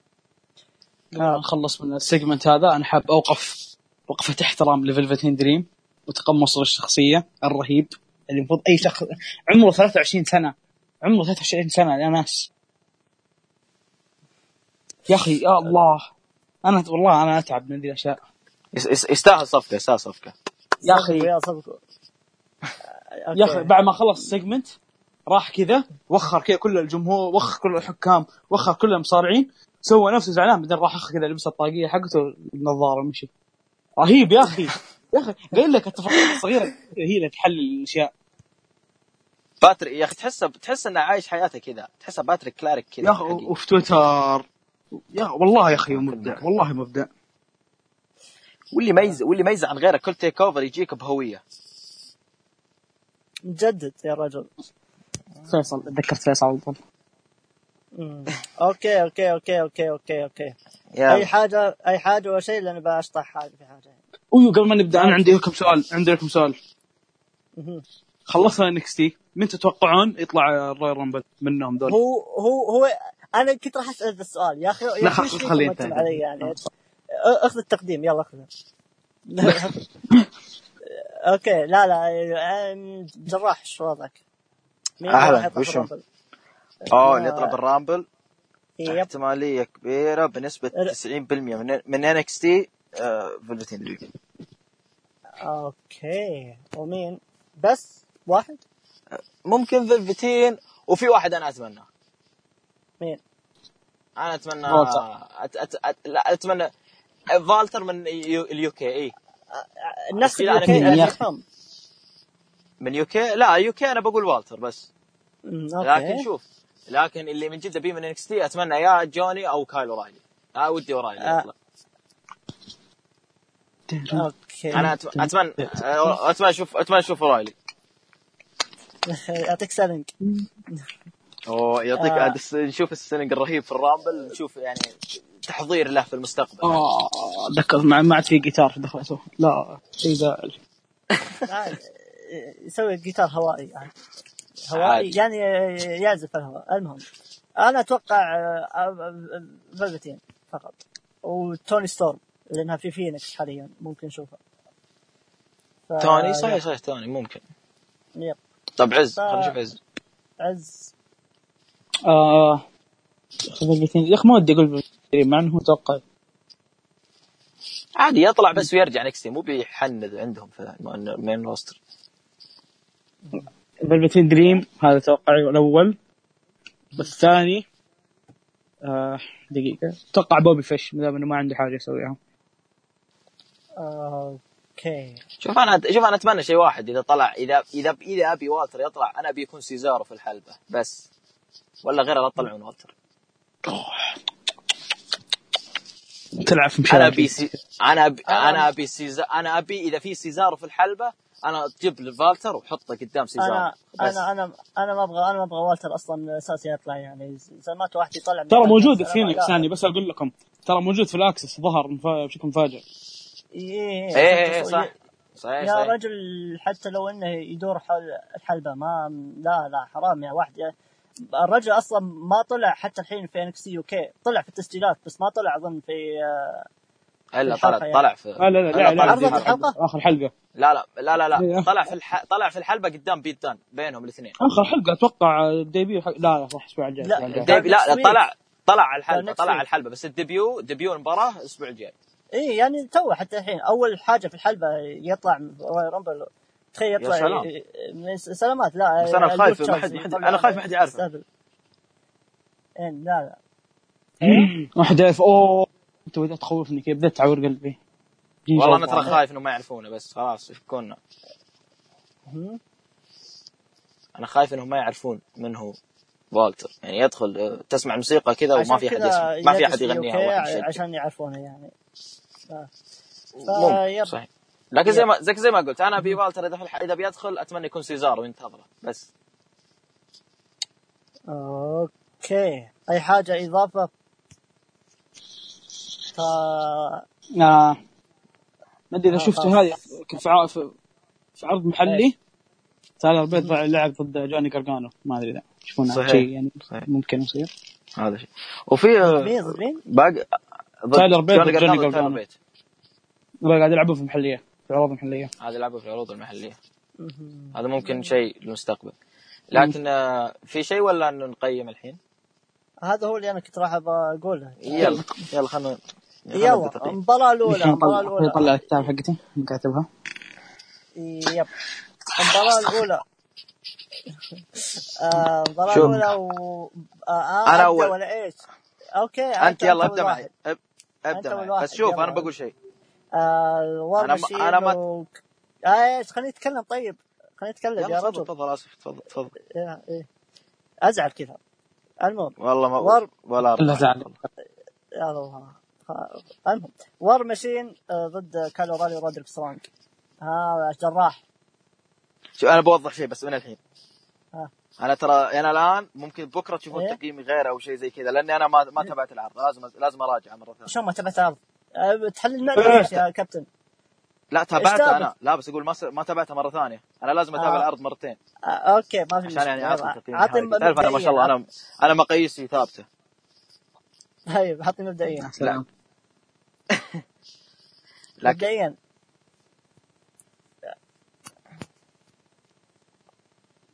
آه، نخلص من ال segment هذا أنا حاب أوقف وقفه احترام لفلفتين دريم وتقمص الشخصية الرهيب اللي المفروض أي شخص عمره 23 سنة. عمره 23 سنة يا ناس. يا أخي يا الله. أنا والله أنا أتعب من ذي الأشياء. يستاهل صفقة يستاهل صفقة. يا أخي. يا صفقوا يا أخي بعد ما خلص ال segment راح كذا وخر كذا كل الجمهور وخر كل الحكام وخر كل المصارعين سوى نفسه زعلان بعدين راح أخذ كذا لبس الطاقية حقته النظارة ومشي رهيب يا أخي. يا أخي قايل لك التفاصيل الصغيره هي اللي تحل الأشياء. باتريك يا أخي تحسه تحس إنه عايش حياته كذا. تحسه باتريك كلارك كذا يا أخي. وفي تويتر. يا والله يا أخي مبدع والله مبدع. واللي يميز واللي يميز عن غيره كل TakeOver يجيك بهوية. مجدد يا رجل. فيصل تذكرت فيصل على طول. okay okay okay okay okay okay. يا. أي حاجة أي حاجة ولا شيء لأني بشطح حاجة في حاجة. أيوه قبل ما نبدأ أنا عندي لكم سؤال عندي لكم سؤال. خلصنا NXT مين تتوقعون يطلع ال Royal Rumble منهم دول؟ هو هو هو أنا كنت راح أسأل هذا السؤال. يا أخي يا لا، أخي خل- إيش فيكم خليه أنتم ينتهي. علي يعني أخذ التقديم يلا اخذه okay لا لا جراح شو وضعك؟ يطلع وشو؟ اوه اللي يطلب ال Rumble yep احتمالية كبيرة بنسبة ر- 90% من من NXT فلفتين okay ومين؟ بس واحد؟ ممكن فلفتين وفي واحد أنا اتمناه مين؟ أنا أتمنى. أت أت أت لا أتمنى فالتر من UK ال UK الناس أخي. فاهم. من UK لا UK أنا بقول والتر بس. لكن شوف لكن اللي من جد ابيه من NXT أتمنى يا جوني أو كايل أورايلي آه ودي أورايلي آه. يطلع. okay. أنا أتمنى آه، أتمنى أشوف أتمنى أشوف أورايلي. يعطيك selling أوه يعطيك آه. نشوف ال selling الرهيب في ال Rumble نشوف يعني تحضير له في المستقبل. آه ذكرت ما ما عاد في جيتار دخلته. لا شيء زعل آه، يسوي جيتار هوائي يعني. هوائي. يعني يعزف الهواء. المهم أنا أتوقع آه، فلفتين فقط. وتوني ستورم لأنها في فينيكس حاليا ممكن نشوفها. ف... توني؟ صحيح صحيح توني ممكن. yep. طب عز ف- خلينا نشوف عز. عز. آه يا أخي ما ودي أقول انه هو أتوقع عادي يطلع بس ويرجع NXT مو بيحند عندهم في ال main roster فلفتين دريم هذا توقعي الأول. والثاني آه دقيقة. أتوقع بوبي فيش ما دام إنه ما عنده حاجة يسويها. okay. شوف أنا شوف أنا أتمنى شيء واحد. إذا طلع إذا إذا إذا أبي والتر يطلع أنا أبي يكون سيزارو في الحلبة. بس. ولا غيره لا تطلعون والتر. تلعب في أنا مشاكل أبي سي... أنا ابي أنا- أنا أبي سيزا... أنا أبي إذا في سيزارو في الحلبة أنا تجيب لي فالتر وحطه قدام سيزارو. أنا بس. أنا أنا أنا ما أبغى أنا ما أبغى والتر أصلا أساسي يطلع يعني. زلمات واحد يطلع ترى. موجود فينيكس لا. يعني بس أقول لكم ترى موجود في الأكسس ظهر مفا- بشكل مفاجئ. إيه، إيه إيه صح صحيح يا صحيح. رجل حتى لو إنه يدور حول الحلبة ما لا لا حرام يا واحد. يا الرجل أصلا ما طلع حتى الحين في انكس يو كي طلع في التسجيلات بس ما طلع أظن في آه، إلا طلع يعني. طلع في لا لا لا, لا، لا, لا, الحلقة؟ اخر حلقة لا لا لا لا, إيه. لا. طلع في الح... طلع في الحلقة قدام بيت دان بينهم الاثنين آخر حلقة أتوقع ديبيو حق... لا لا صح الأسبوع الجاي لا، الأسبوع الجاي. ديب- ديبي لا week. طلع طلع على الحلبه طلع على. الحلبه بس الديبيو ديبيو المباراة الأسبوع الجاي اي يعني تو حتى الحين أول حاجة في الحلبه يطلع رامبل تخيل يطلع يا سلام. من سلامات لا بس أنا خايف البوت ما حد- ما حد- أنا خايف ما حد. إيه، لا لا واحد يعرف أوه أنت بدأت تخوفني كذا بدأت تعور قلبي والله أنا. ترى خايف انه ما يعرفونه بس خلاص يفكونا؟ أنا خايف إنهم ما يعرفون من هو والتر يعني يدخل آه، تسمع موسيقى كذا وما في أحد يسمع ما في أحد يغنيها. عشان يعرفونه يعني ممكن فيب. صحيح لكن زي ما زي زي ما قلت أنا ابي والتر إذا في الح- إذا بيدخل أتمنى يكون سيزار وينتظره بس. okay. أي حاجة إضافة؟ ف آه. ما أدري إذا آه، شفت خلاص. هذه في في في عرض محلي. تايلر بيت لعب ضد جوني جرجانو ما أدري إذا تشوفون. شيء يعني صحيح. ممكن يصير. هذا شيء. وفي آه،؟ باقي تايلر بيت جوني ولا قاعد يلعبون في محلية. في عروض محليه هذا يلعبوا في العروض المحلية. هذا ممكن شيء للمستقبل. لكن آه، في شيء ولا إنه نقيم الحين؟ هذا هو اللي أنا كنت راح أبغى أقوله. يلا يلا خلنا يلا المباراه الأولى المباراه الأولى. طلع الكتاب حقتي كاتبها يب. المباراة الأولى. آه، المباراة شوف. الأولى و... آه أنا أول. ولا إيش؟ أوكي أنت يلا واحد. معي أنت أول معي. بس شوف. أنا بقول شيء. آه الور أنا ما- ماشين أنا ما- و... آه إيش خليني أتكلم طيب خليني أتكلم يا رجل. تفضل آسف تفضل تفضل. إيه إيه. أزعل كذا. المهم والله ما ور- ولا لا. زعل. يا الله. المهم وار ماشين آه، ضد كالو رالي ورودريك سترونج ها جراح. شوف أنا بوضح شيء بس من الحين. ها. أنا ترى أنا الآن ممكن بكرة تشوفون إيه؟ تقييمي غير أو شيء زي كذا لأني أنا ما ما تابعت العرض. لازم لازم أراجع مرة ثانية. شو ما تبعت عرض آه، تحلل المعدة ليش يا كابتن. لا تابعتها تابع؟ أنا. لا بس أقول ما س... ما تابعتها مرة ثانية. أنا لازم أتابع آه. العرض مرتين. آه، أوكي ما في عشان يعني مشكلة. أعطي نهائي. تعرف أنا ما شاء الله أنا أنا مقاييسي ثابتة. طيب حطي مبدئيا. سلام لكن مبدئيا.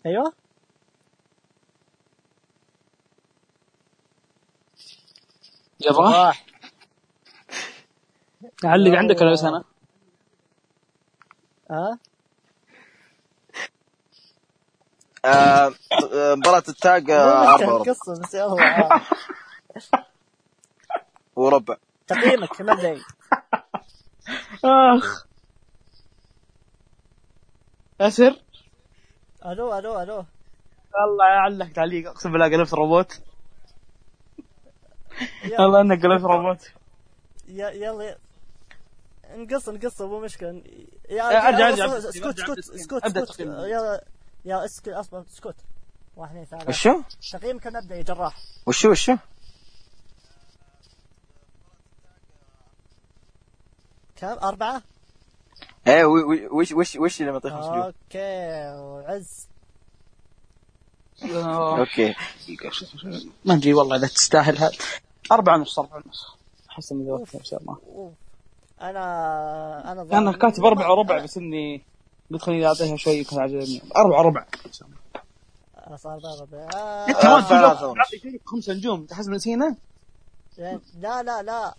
أيوه؟ راح اعلق عندك ولا بس أنا؟ ها؟ آه، آه، مباراة التاج وربع. يلا آه. وربع. تقييمك مبدئي أخ. اسر ألو ألو ألو. الله يعلق تعليق أقسم بالله قلبت روبوت. يلا. والله إنك قلبت روبوت. يلا يلا نقص نقص مو مشكلة. يا ارجع أرجع. اسكت اسكت اسكت أبدأ اسكت تقييم. يلا يا أسكت أصبر اسكت واحد اثنين ثلاثة. وشو؟ تقييمك المبدئي جراح. وشو وشو؟ كم؟ أربعة؟ إيه وش وش وش اللي معطيه خمس نجوم؟ okay وعز. okay. ما نجي والله إذا تستاهل هذا أربعة ونص أربعة ونص أحس إني ذوقت إن شاء الله. أنا أنا أنا ظاهر- كاتب أربعة وربع بس إني قلت خليني أعطيها شوي يكون عجبني أربعة وربع. أنا صار ضرب أنت آه، ما شيء خمسة نجوم تحس نسينا؟ لا لا لا.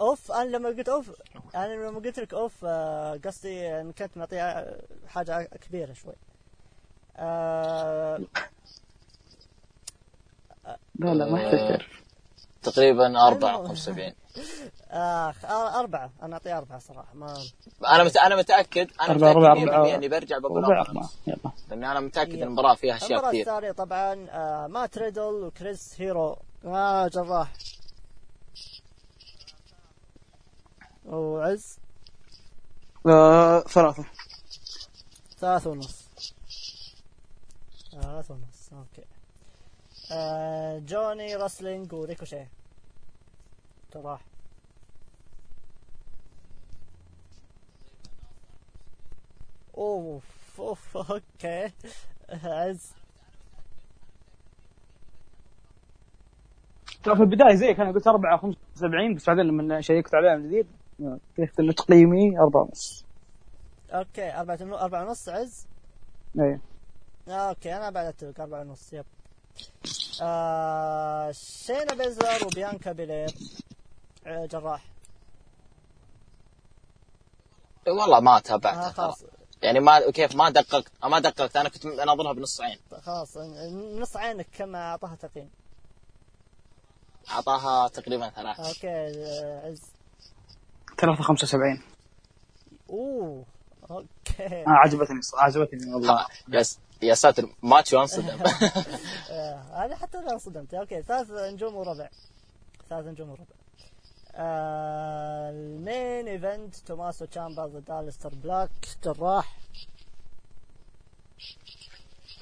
أوف أنا لما قلت أوف أنا لما قلت لك أوف آه، قصدي ان كنت معطيها حاجة كبيرة شوي. آه، لا لا ما يحتاج تعرف. تقريبا أربعة 75 آخ آه، أربعة. أنا اعطيها أربعة صراحة ما أنا مت... أنا متأكد أنا أربعة، متأكد أربعة، 100% إني برجع بقول ربع أربعة. أربعة. يلا. لأن أنا متأكد. ان المباراه فيها أشياء المباراة كثير. الثانية طبعا آه، مات ريدل وكريس هيرو. آه جراح. وعز؟ آه، ثلاثة. ثلاثة ونص. ثلاثة ونص okay. جوني راسلينج وريكوشي. جراح أوف أوف أوكي. عز ترى في البداية زيك أنا قلت أربعة خمسة 75 بس بعدين لما شيكت عليها من جديد اكتشفت إنه تقييمي 4 ونص. okay أربعة أربعة ونص عز إيه. okay أنا بعد اتفق أربعة ونص yep. آه شاينا بيزلر وبيانكا بيلير آه، جراح. والله ما آه تابعتها ترى خلاص. يعني ما كيف ما دققت ما دققت. أنا كنت اناظرها بنص عين. خلاص نص عينك كم أعطاها تقييم. أعطاها تقريبا ثلاث. أوكي آه، عز. 3 75 أوه okay. آه عجبتني عجبتني والله. يا س- يا ساتر ماتشو انصدم. آه، هذا حتى أنا انصدمت. okay ثلاث نجوم وربع. ثلاث نجوم وربع. آه ال main event توماسو تشامبا ضد الستر بلاك جراح.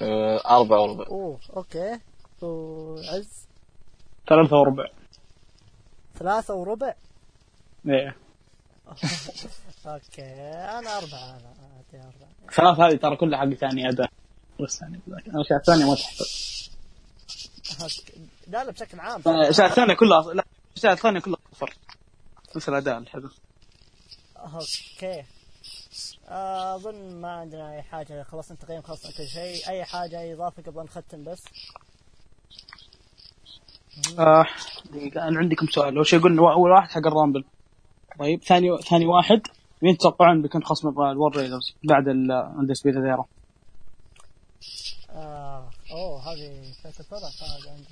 آه، أربعة وربع. أوه okay. وعز؟ 3 وربع. ثلاثة وربع؟ إيه. okay أنا أربعة أنا أعطي أربعة. ثلاث هذه ترى كلها حق ثاني أداء. بس يعني الاشياء الثانية ما تحصل أوكي. لا لا بشكل عام. الاشياء الثانية كلها لا الاشياء الثانية كلها صفر بس الأداء الحلو. okay. آه، أظن ما عندنا أي حاجة. خلصنا التقييم خلصنا كل شيء. أي حاجة أي إضافة قبل نختم بس؟ آه دقيقة أنا عندي كم سؤال. أول شيء قلنا أول واحد حق ال Rumble. طيب ثاني ثاني واحد. مين تتوقعون بيكون خصم ال War Raiders بعد ال Undisputed Era آه. أوه هذه ثلاث فرق هذا عندك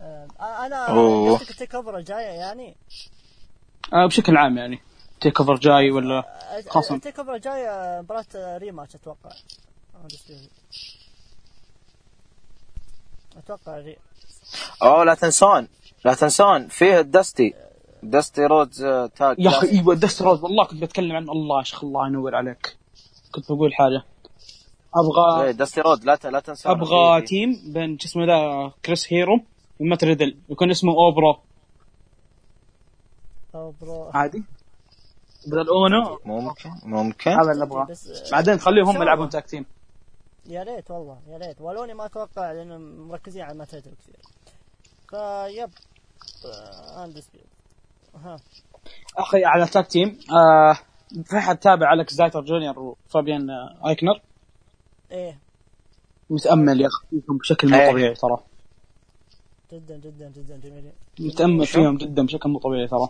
آه أنا أوه. ال TakeOver الجاية يعني آه بشكل عام يعني TakeOver جاي ولا آه، خصم. التيك أوفر الجاية مباراة rematch أتوقع. أتوقع ري... أوه لا تنسون لا تنسون فيه الدستي دستي رودز آه، tag يا أخي إيوه دستي رودز والله كنت بتكلم عن الله يا شيخ الله ينور عليك كنت بقول حاجة أبغى دستي رود لا ت- لا تنسون أبغى فيه- فيه. تيم بين شو اسمه ذا كريس هيرو ومات ريدل يكون اسمه أوبرو. أو برو عادي. بدل اونو ممكن ممكن. هذا اللي أبغاه. بس بعدين خليهم يلعبون؟ تاك تيم يا ريت والله يا ريت. ولوني ما أتوقع لأنهم مركزين على ماتريدل كثير. فيب اندسبيوت ها. أخي على tag team آه في أحد تابع اكسل ديتر جونيور وفابيان آه، ايكنر إيه. متأمل يا أخي فيهم بشكل مو إيه. طبيعي ترى. جدا جدا جدا جميلين متأمل؟ فيهم جدا بشكل مو طبيعي ترى.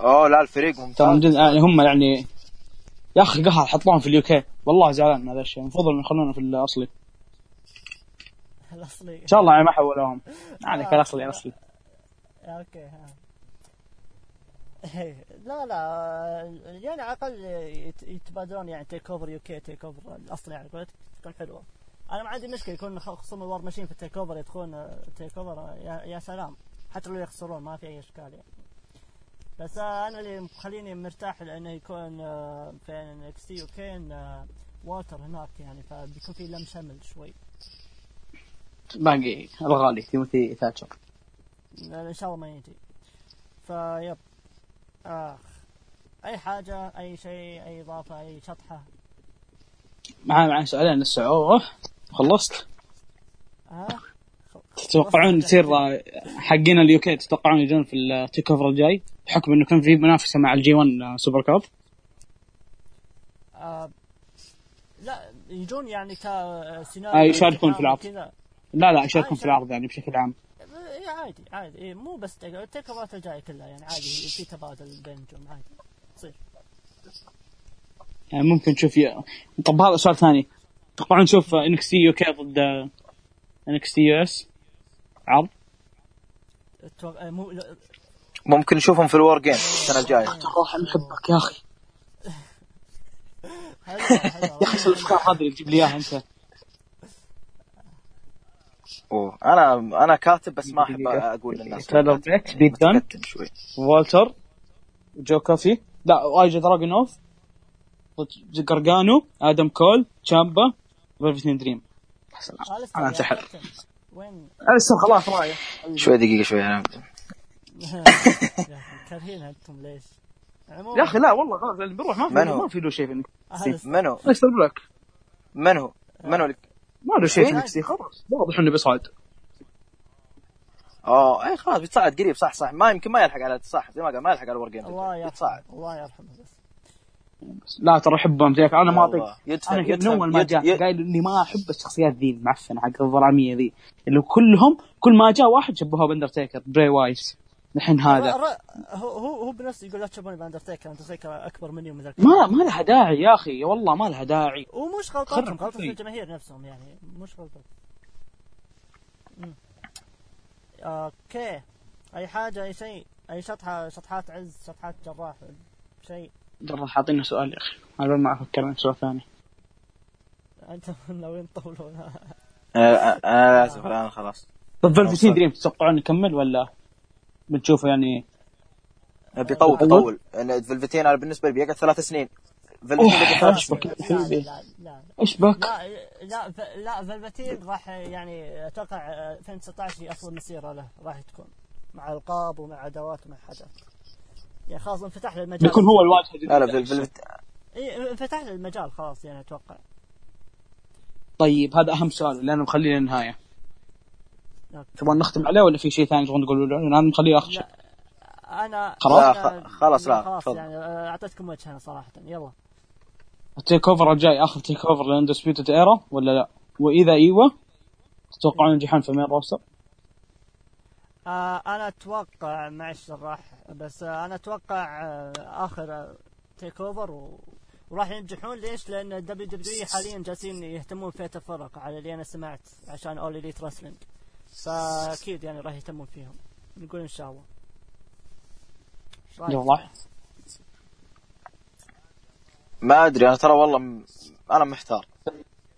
أوه لا الفريق ممتاز. جد يعني هم يعني يا أخي قهر حطوهم في ال UK والله زعلان من هذا الشيء. المفروض انه يخلونه في الأصلي. الأصلي. إن شاء الله يعني ما حولوهم عليك الأصلي الأصلي. أوكي ها لا لا يعني على الأقل يت- يتبادلون يعني تيك اوفر يو كي تيك اوفر الاصلي يعني قلت تكون حلوة أنا ما عندي مشكلة يكون خ- خصوم الوار ماشيين في التيك اوفر يدخلون تيك اوفر يا, يا سلام. حتى لو يخسرون ما في أي إشكال يعني. بس آه، أنا اللي مخليني مرتاح لأنه يكون آه، في إكس تي وكين آه، والتر هناك يعني فبيكون في لم شمل شوي. باقي الغالي تيموثي تاتشر إن شاء الله ما يجي. فيب. آخ. أي حاجة أي شيء أي إضافة أي شطحة؟ معاه معاه سؤالين. لسه أوه خلصت؟ ها؟ تتوقعون يصير آه، حقين ال UK تتوقعون يجون في ال TakeOver الجاي؟ بحكم إنه كان في منافسة مع ال G 1 Supercard آه لا يجون يعني آه، كسيناريو يشاركون في العرض. لا لا يشاركون آه، في العرض يعني بشكل عام. إيه عادي عادي. إيه مو بس تيك التيك اوفرات الجايه كلها يعني عادي في تبادل بين النجوم عادي. تصير يعني ممكن نشوف ي... طب هذا سؤال ثاني. تتوقعون نشوف انكس تي يو كي ضد انكس تي يو اس عرض؟ لا- ممكن نشوفهم في ال WarGames السنة الجاية. روح نحبك يا أخي. يا أخي شو الافكار هذه اللي تجيب لي إياها أنت. أوه. أنا أنا كاتب بس ما أحب. أقول للناس تايلر بريت بيت دان والتر جو كوفي لا وايجا دراجونوف جرجانو آدم كول تشامبا فيرفتين دريم أنا يا انسحب وين؟ لسه خلاص رايح. شوي دقيقة شوي. أنا كارهينها أنتم ليش؟ يا أخي لا والله غلط. اللي بيروح ما في؟ ما في له شيء. منو ليستر بلاك منو منو اللي ما له شيء في NXT خلاص. واضح إنه بيصعد. اوه اي خلاص بيتصاعد قريب صح صح. ما يمكن ما يلحق على صح زي ما قال ما يلحق على ورقين الله يرحمه الله يرحمه. بس لا ترى أحبهم زيك. أنا ما. اعطيك أنا من أول ما جاء قايل اني ما أحب الشخصيات ذي المعفنة حق الظلامية ذي. اللي كلهم كل ما جاء واحد شبهوه بأندرتيكر بري وايت الحين هذا. هو هو هو بنفسه يقول لا تشوفوني باندرتيكر اندرتيكر أكبر مني ومن ما ما لها داعي يا أخي والله ما لها داعي. ومش غلطتهم غلطة. الجماهير نفسهم يعني مش غلطة. مم. أوكي. أي حاجة أي شيء؟ أي شطحة شطحات عز شطحات جراح شيء؟ جرب حاطينا سؤال يا أخي أنا ما أفكر في سؤال ثاني. انت ناويين تطولون آه، آه، أنا اسف الان خلاص. طب فلفتين أوصل. دريم تتوقعون نكمل ولا؟ بتشوفوا يعني. بيطول. بيطول أنا فلفتين أنا بالنسبة لي بيقعد ثلاث سنين. فلفتين بيقعد ثلاث سنين. لا لا لا. إيش بك؟ لا لا ف- لا فلفتين راح يعني أتوقع 2019 هي افضل مسيرة له راح تكون مع ألقاب ومع أدوات ومع حاجات. يعني خلاص انفتح له المجال. بيكون هو الواجهة. لا لا فل- فلفت إي انفتح له المجال خلاص يعني أتوقع. طيب هذا أهم سؤال لأنه مخليه للنهاية. تبغون نختم عليه ولا في شيء ثاني تبغون تقولوا له؟ لأن أنا مخليه اخر شيء لا أنا خلاص؟ أنا- خلاص، لا، خلاص. يعني آه، أعطيتكم وجه أنا صراحة يلا التيك أوفر الجاي اخر تيك أوفر للاندسبيوتد ايرا ولا لا؟ وإذا إيوه تتوقعون ينجحون في مين روستر؟ آه أنا أتوقع مع الشراح بس آه أنا أتوقع آه آخر Takeover و... وراح ينجحون ليش؟ لأن ال WW حاليا جالسين يهتمون في الفرق على اللي أنا سمعت عشان All Elite Wrestling فأكيد يعني راح يهتمون فيهم. نقول إن شاء الله؟ يلا. ما أدري أنا ترى والله م... أنا محتار.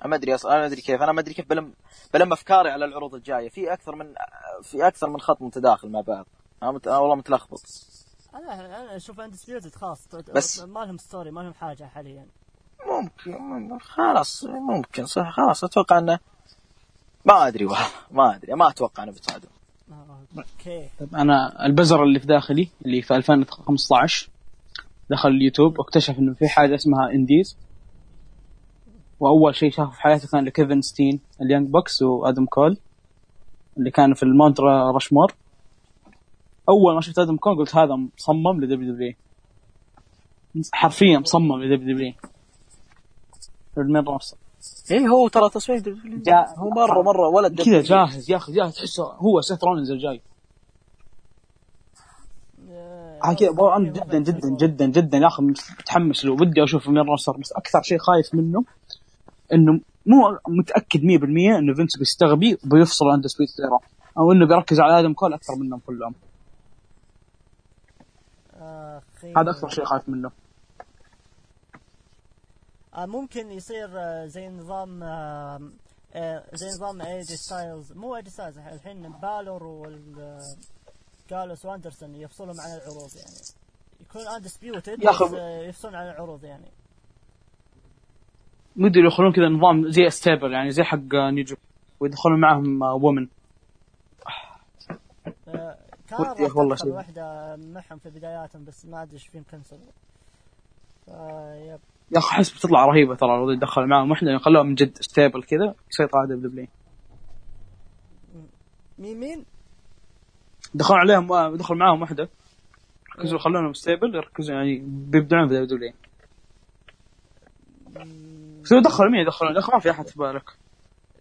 أنا ما أدري أصلا أنا ما أدري كيف أنا ما أدري كيف بلم بلم أفكاري على العروض الجاية. في أكثر من في أكثر من خط متداخل مع بعض. أنا, مت... أنا والله متلخبط. أنا أنا أشوف Undisputed خلاص بس- ما لهم story ما لهم حاجة حاليا. ممكن مم- خلاص ممكن صح خلاص. أتوقع إنه ما أدري والله ما أدري ما أتوقع إنه آه، أوكي طيب أنا البزر اللي في داخلي اللي في 2015 دخل اليوتيوب واكتشف إنه في حاجة اسمها indies. وأول شيء شافه في حياته كان لكيفن ستين ال Young Bucks وآدم كول اللي كان في ال Mount Rushmore أول ما شفت آدم كول قلت هذا مصمم ل WW حرفيا مصمم ل WW ال main roster اي هو ترى تصميم جاء- هو مره مرة ولد كذا جاهز يا أخي جاهز. تحسه هو سيث رولينز الجاي. آه، كذا والله أنا جدا جدا جدا جدا يا أخي متحمس له. ودي أشوف main roster بس أكثر شيء خايف منه إنه مو متأكد 100% إنه فينس بيستغبي وبيفصل Undisputed Era أو إنه بيركز على آدم كول أكثر منهم كلهم. هذا أكثر شيء خايف منه. ممكن يصير آه، زي نظام آه، آه، زي نظام إيه جي ستايلز مو إيه جي ستايلز الحين بالور والجالوز وأندرسون يفصلهم عن العروض يعني. يكون Undisputed آه، يفصلون عن العروض يعني. ودي يدخلون كذا نظام زي stable يعني زي حق نيجو ويدخلون معهم woman آه، كان ودي راح والله شيء. واحدة معهم في بداياتهم بس ما أدري إيش فيهم cancel yep. يا أخي أحس بتطلع رهيبة ترى لو يدخل معهم واحدة يخلوها من جد stable كذا يسيطر على W مين مين؟ دخلوا عليهم دخل معاهم واحدة. يركزوا يخلونهم stable يركزوا يعني بيبدعون في W لو دخلوا؟ مين يدخلون دخل ما في أحد في بالك.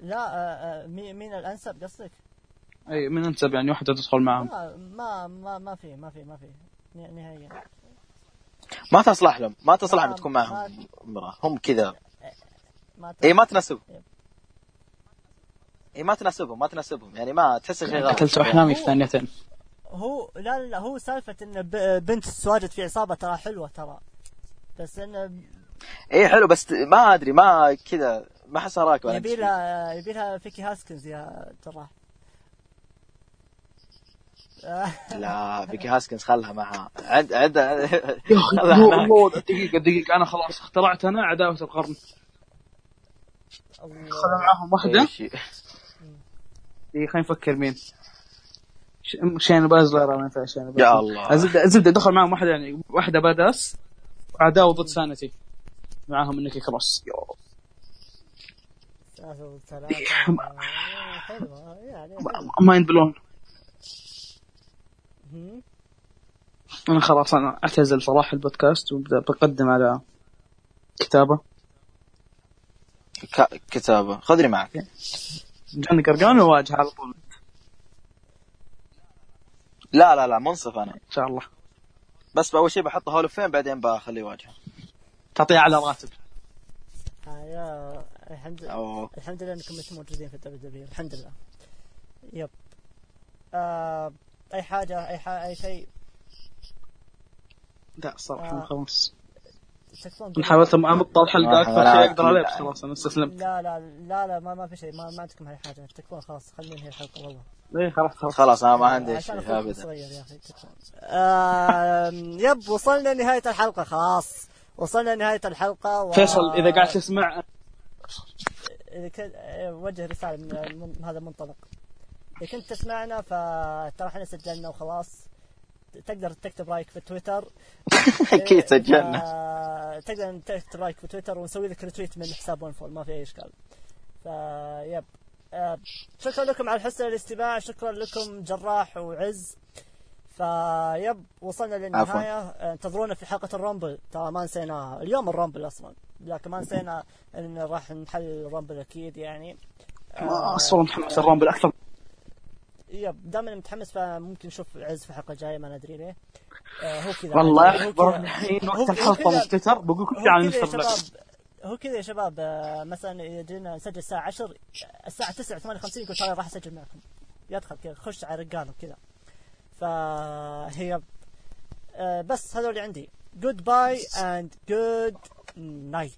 لا آه، آه، مين مين الأنسب قصدك؟ أي من أنسب يعني واحدة تدخل معاهم. ما ما ما في ما في ما في. نهائيا. ما تصلح لهم ما تصلح لهم تكون معهم. امرأة هم كذا. ما اي ما تناسبهم. اي ما تناسبهم ما تناسبهم. يعني ما تحس شيء غلط. قتلت احلامي في ثانيتين. هو لا لا, هو سالفة إن ب- بنت تواجد في عصابة ترى حلوة ترى. بس انه اي حلو بس ما أدري ما كذا ما أحسها راكبة. يبي لها يبي لها فيكي هاسكنز يا آه، لا بيكي هاسكنز خلها معها. يا أخي خلها هناك. نو- دقيقة دقيقة أنا خلاص اخترعت أنا عداوه القرن. خذ معاهم واحدة. إيش- إيه، خلينا نفكر مين. ش- شينا بازلر ما ينفع. يا الله. الزبده الزبده دخل معهم واحدة يعني واحدة badass عداوه ضد Sanity معاهم نيكي كروس. يو. mind blown أنا خلاص أنا أعتزل صراحة البودكاست وبدا بقدم على كتابة. ك... كتابة. خذني معك. جاني قرقانو واجه على طول. لا لا لا منصف أنا. إن شاء الله. بس اول شيء بحطه Hall of Fame بعدين بخليه يواجهه تعطيه على راتب. آه يا الحمد لله. الحمد لله إنكم أنتم موجودين في ال WW الحمد لله. yep. آه أي حاجة أي حاجة أي شيء؟ لا الصراحه آه. خلاص. تكفون أنا حاولت امط الحلقة آه، أكثر شيء أقدر عليه بس خلاص أنا استسلمت. لا لا لا لا ما ما في شيء ما, ما عندكم أي حاجة تكفون خلاص خلينا ننهي الحلقة والله. إيه خلاص خلاص. خلاص أنا ما عندي عشان شيء ابدا. yep وصلنا لنهاية الحلقة خلاص. وصلنا لنهاية الحلقة و... فيصل إذا قاعد تسمع إذا كنت وجه رسالة من هذا المنطلق إذا كنت تسمعنا فترى إحنا سجلنا وخلاص. تقدر تكتب رايك في تويتر. أكيد سجلنا. ف- تقدر تكتب رايك في تويتر ونسوي لك retweet من حساب One Fall ما في أي إشكال. ف yep آه، شكرا لكم على حسن الاستماع شكرا لكم جراح وعز. ف yep وصلنا للنهاية. آه، انتظرونا في حلقة ال Rumble. ترى ما نسيناها اليوم ال Rumble أصلا لكن ما نسينا إن راح نحل ال Rumble أكيد يعني. ما أصلا محمد ال Rumble أكثر yep دائما متحمس فممكن نشوف عز في الحلقة الجاية ما ندري ليه. آه هو كذا. والله كذا- الحين وقت الحلقة تويتر بقول كل شيء عن بلاك هو كذا يا شباب. آه، مثلا إذا جينا نسجل الساعة 10 الساعة 9 58 يقول ترى راح أسجل معكم. يدخل كذا خش على رجاله كذا. فهي آه، بس هذول اللي عندي. goodbye and good night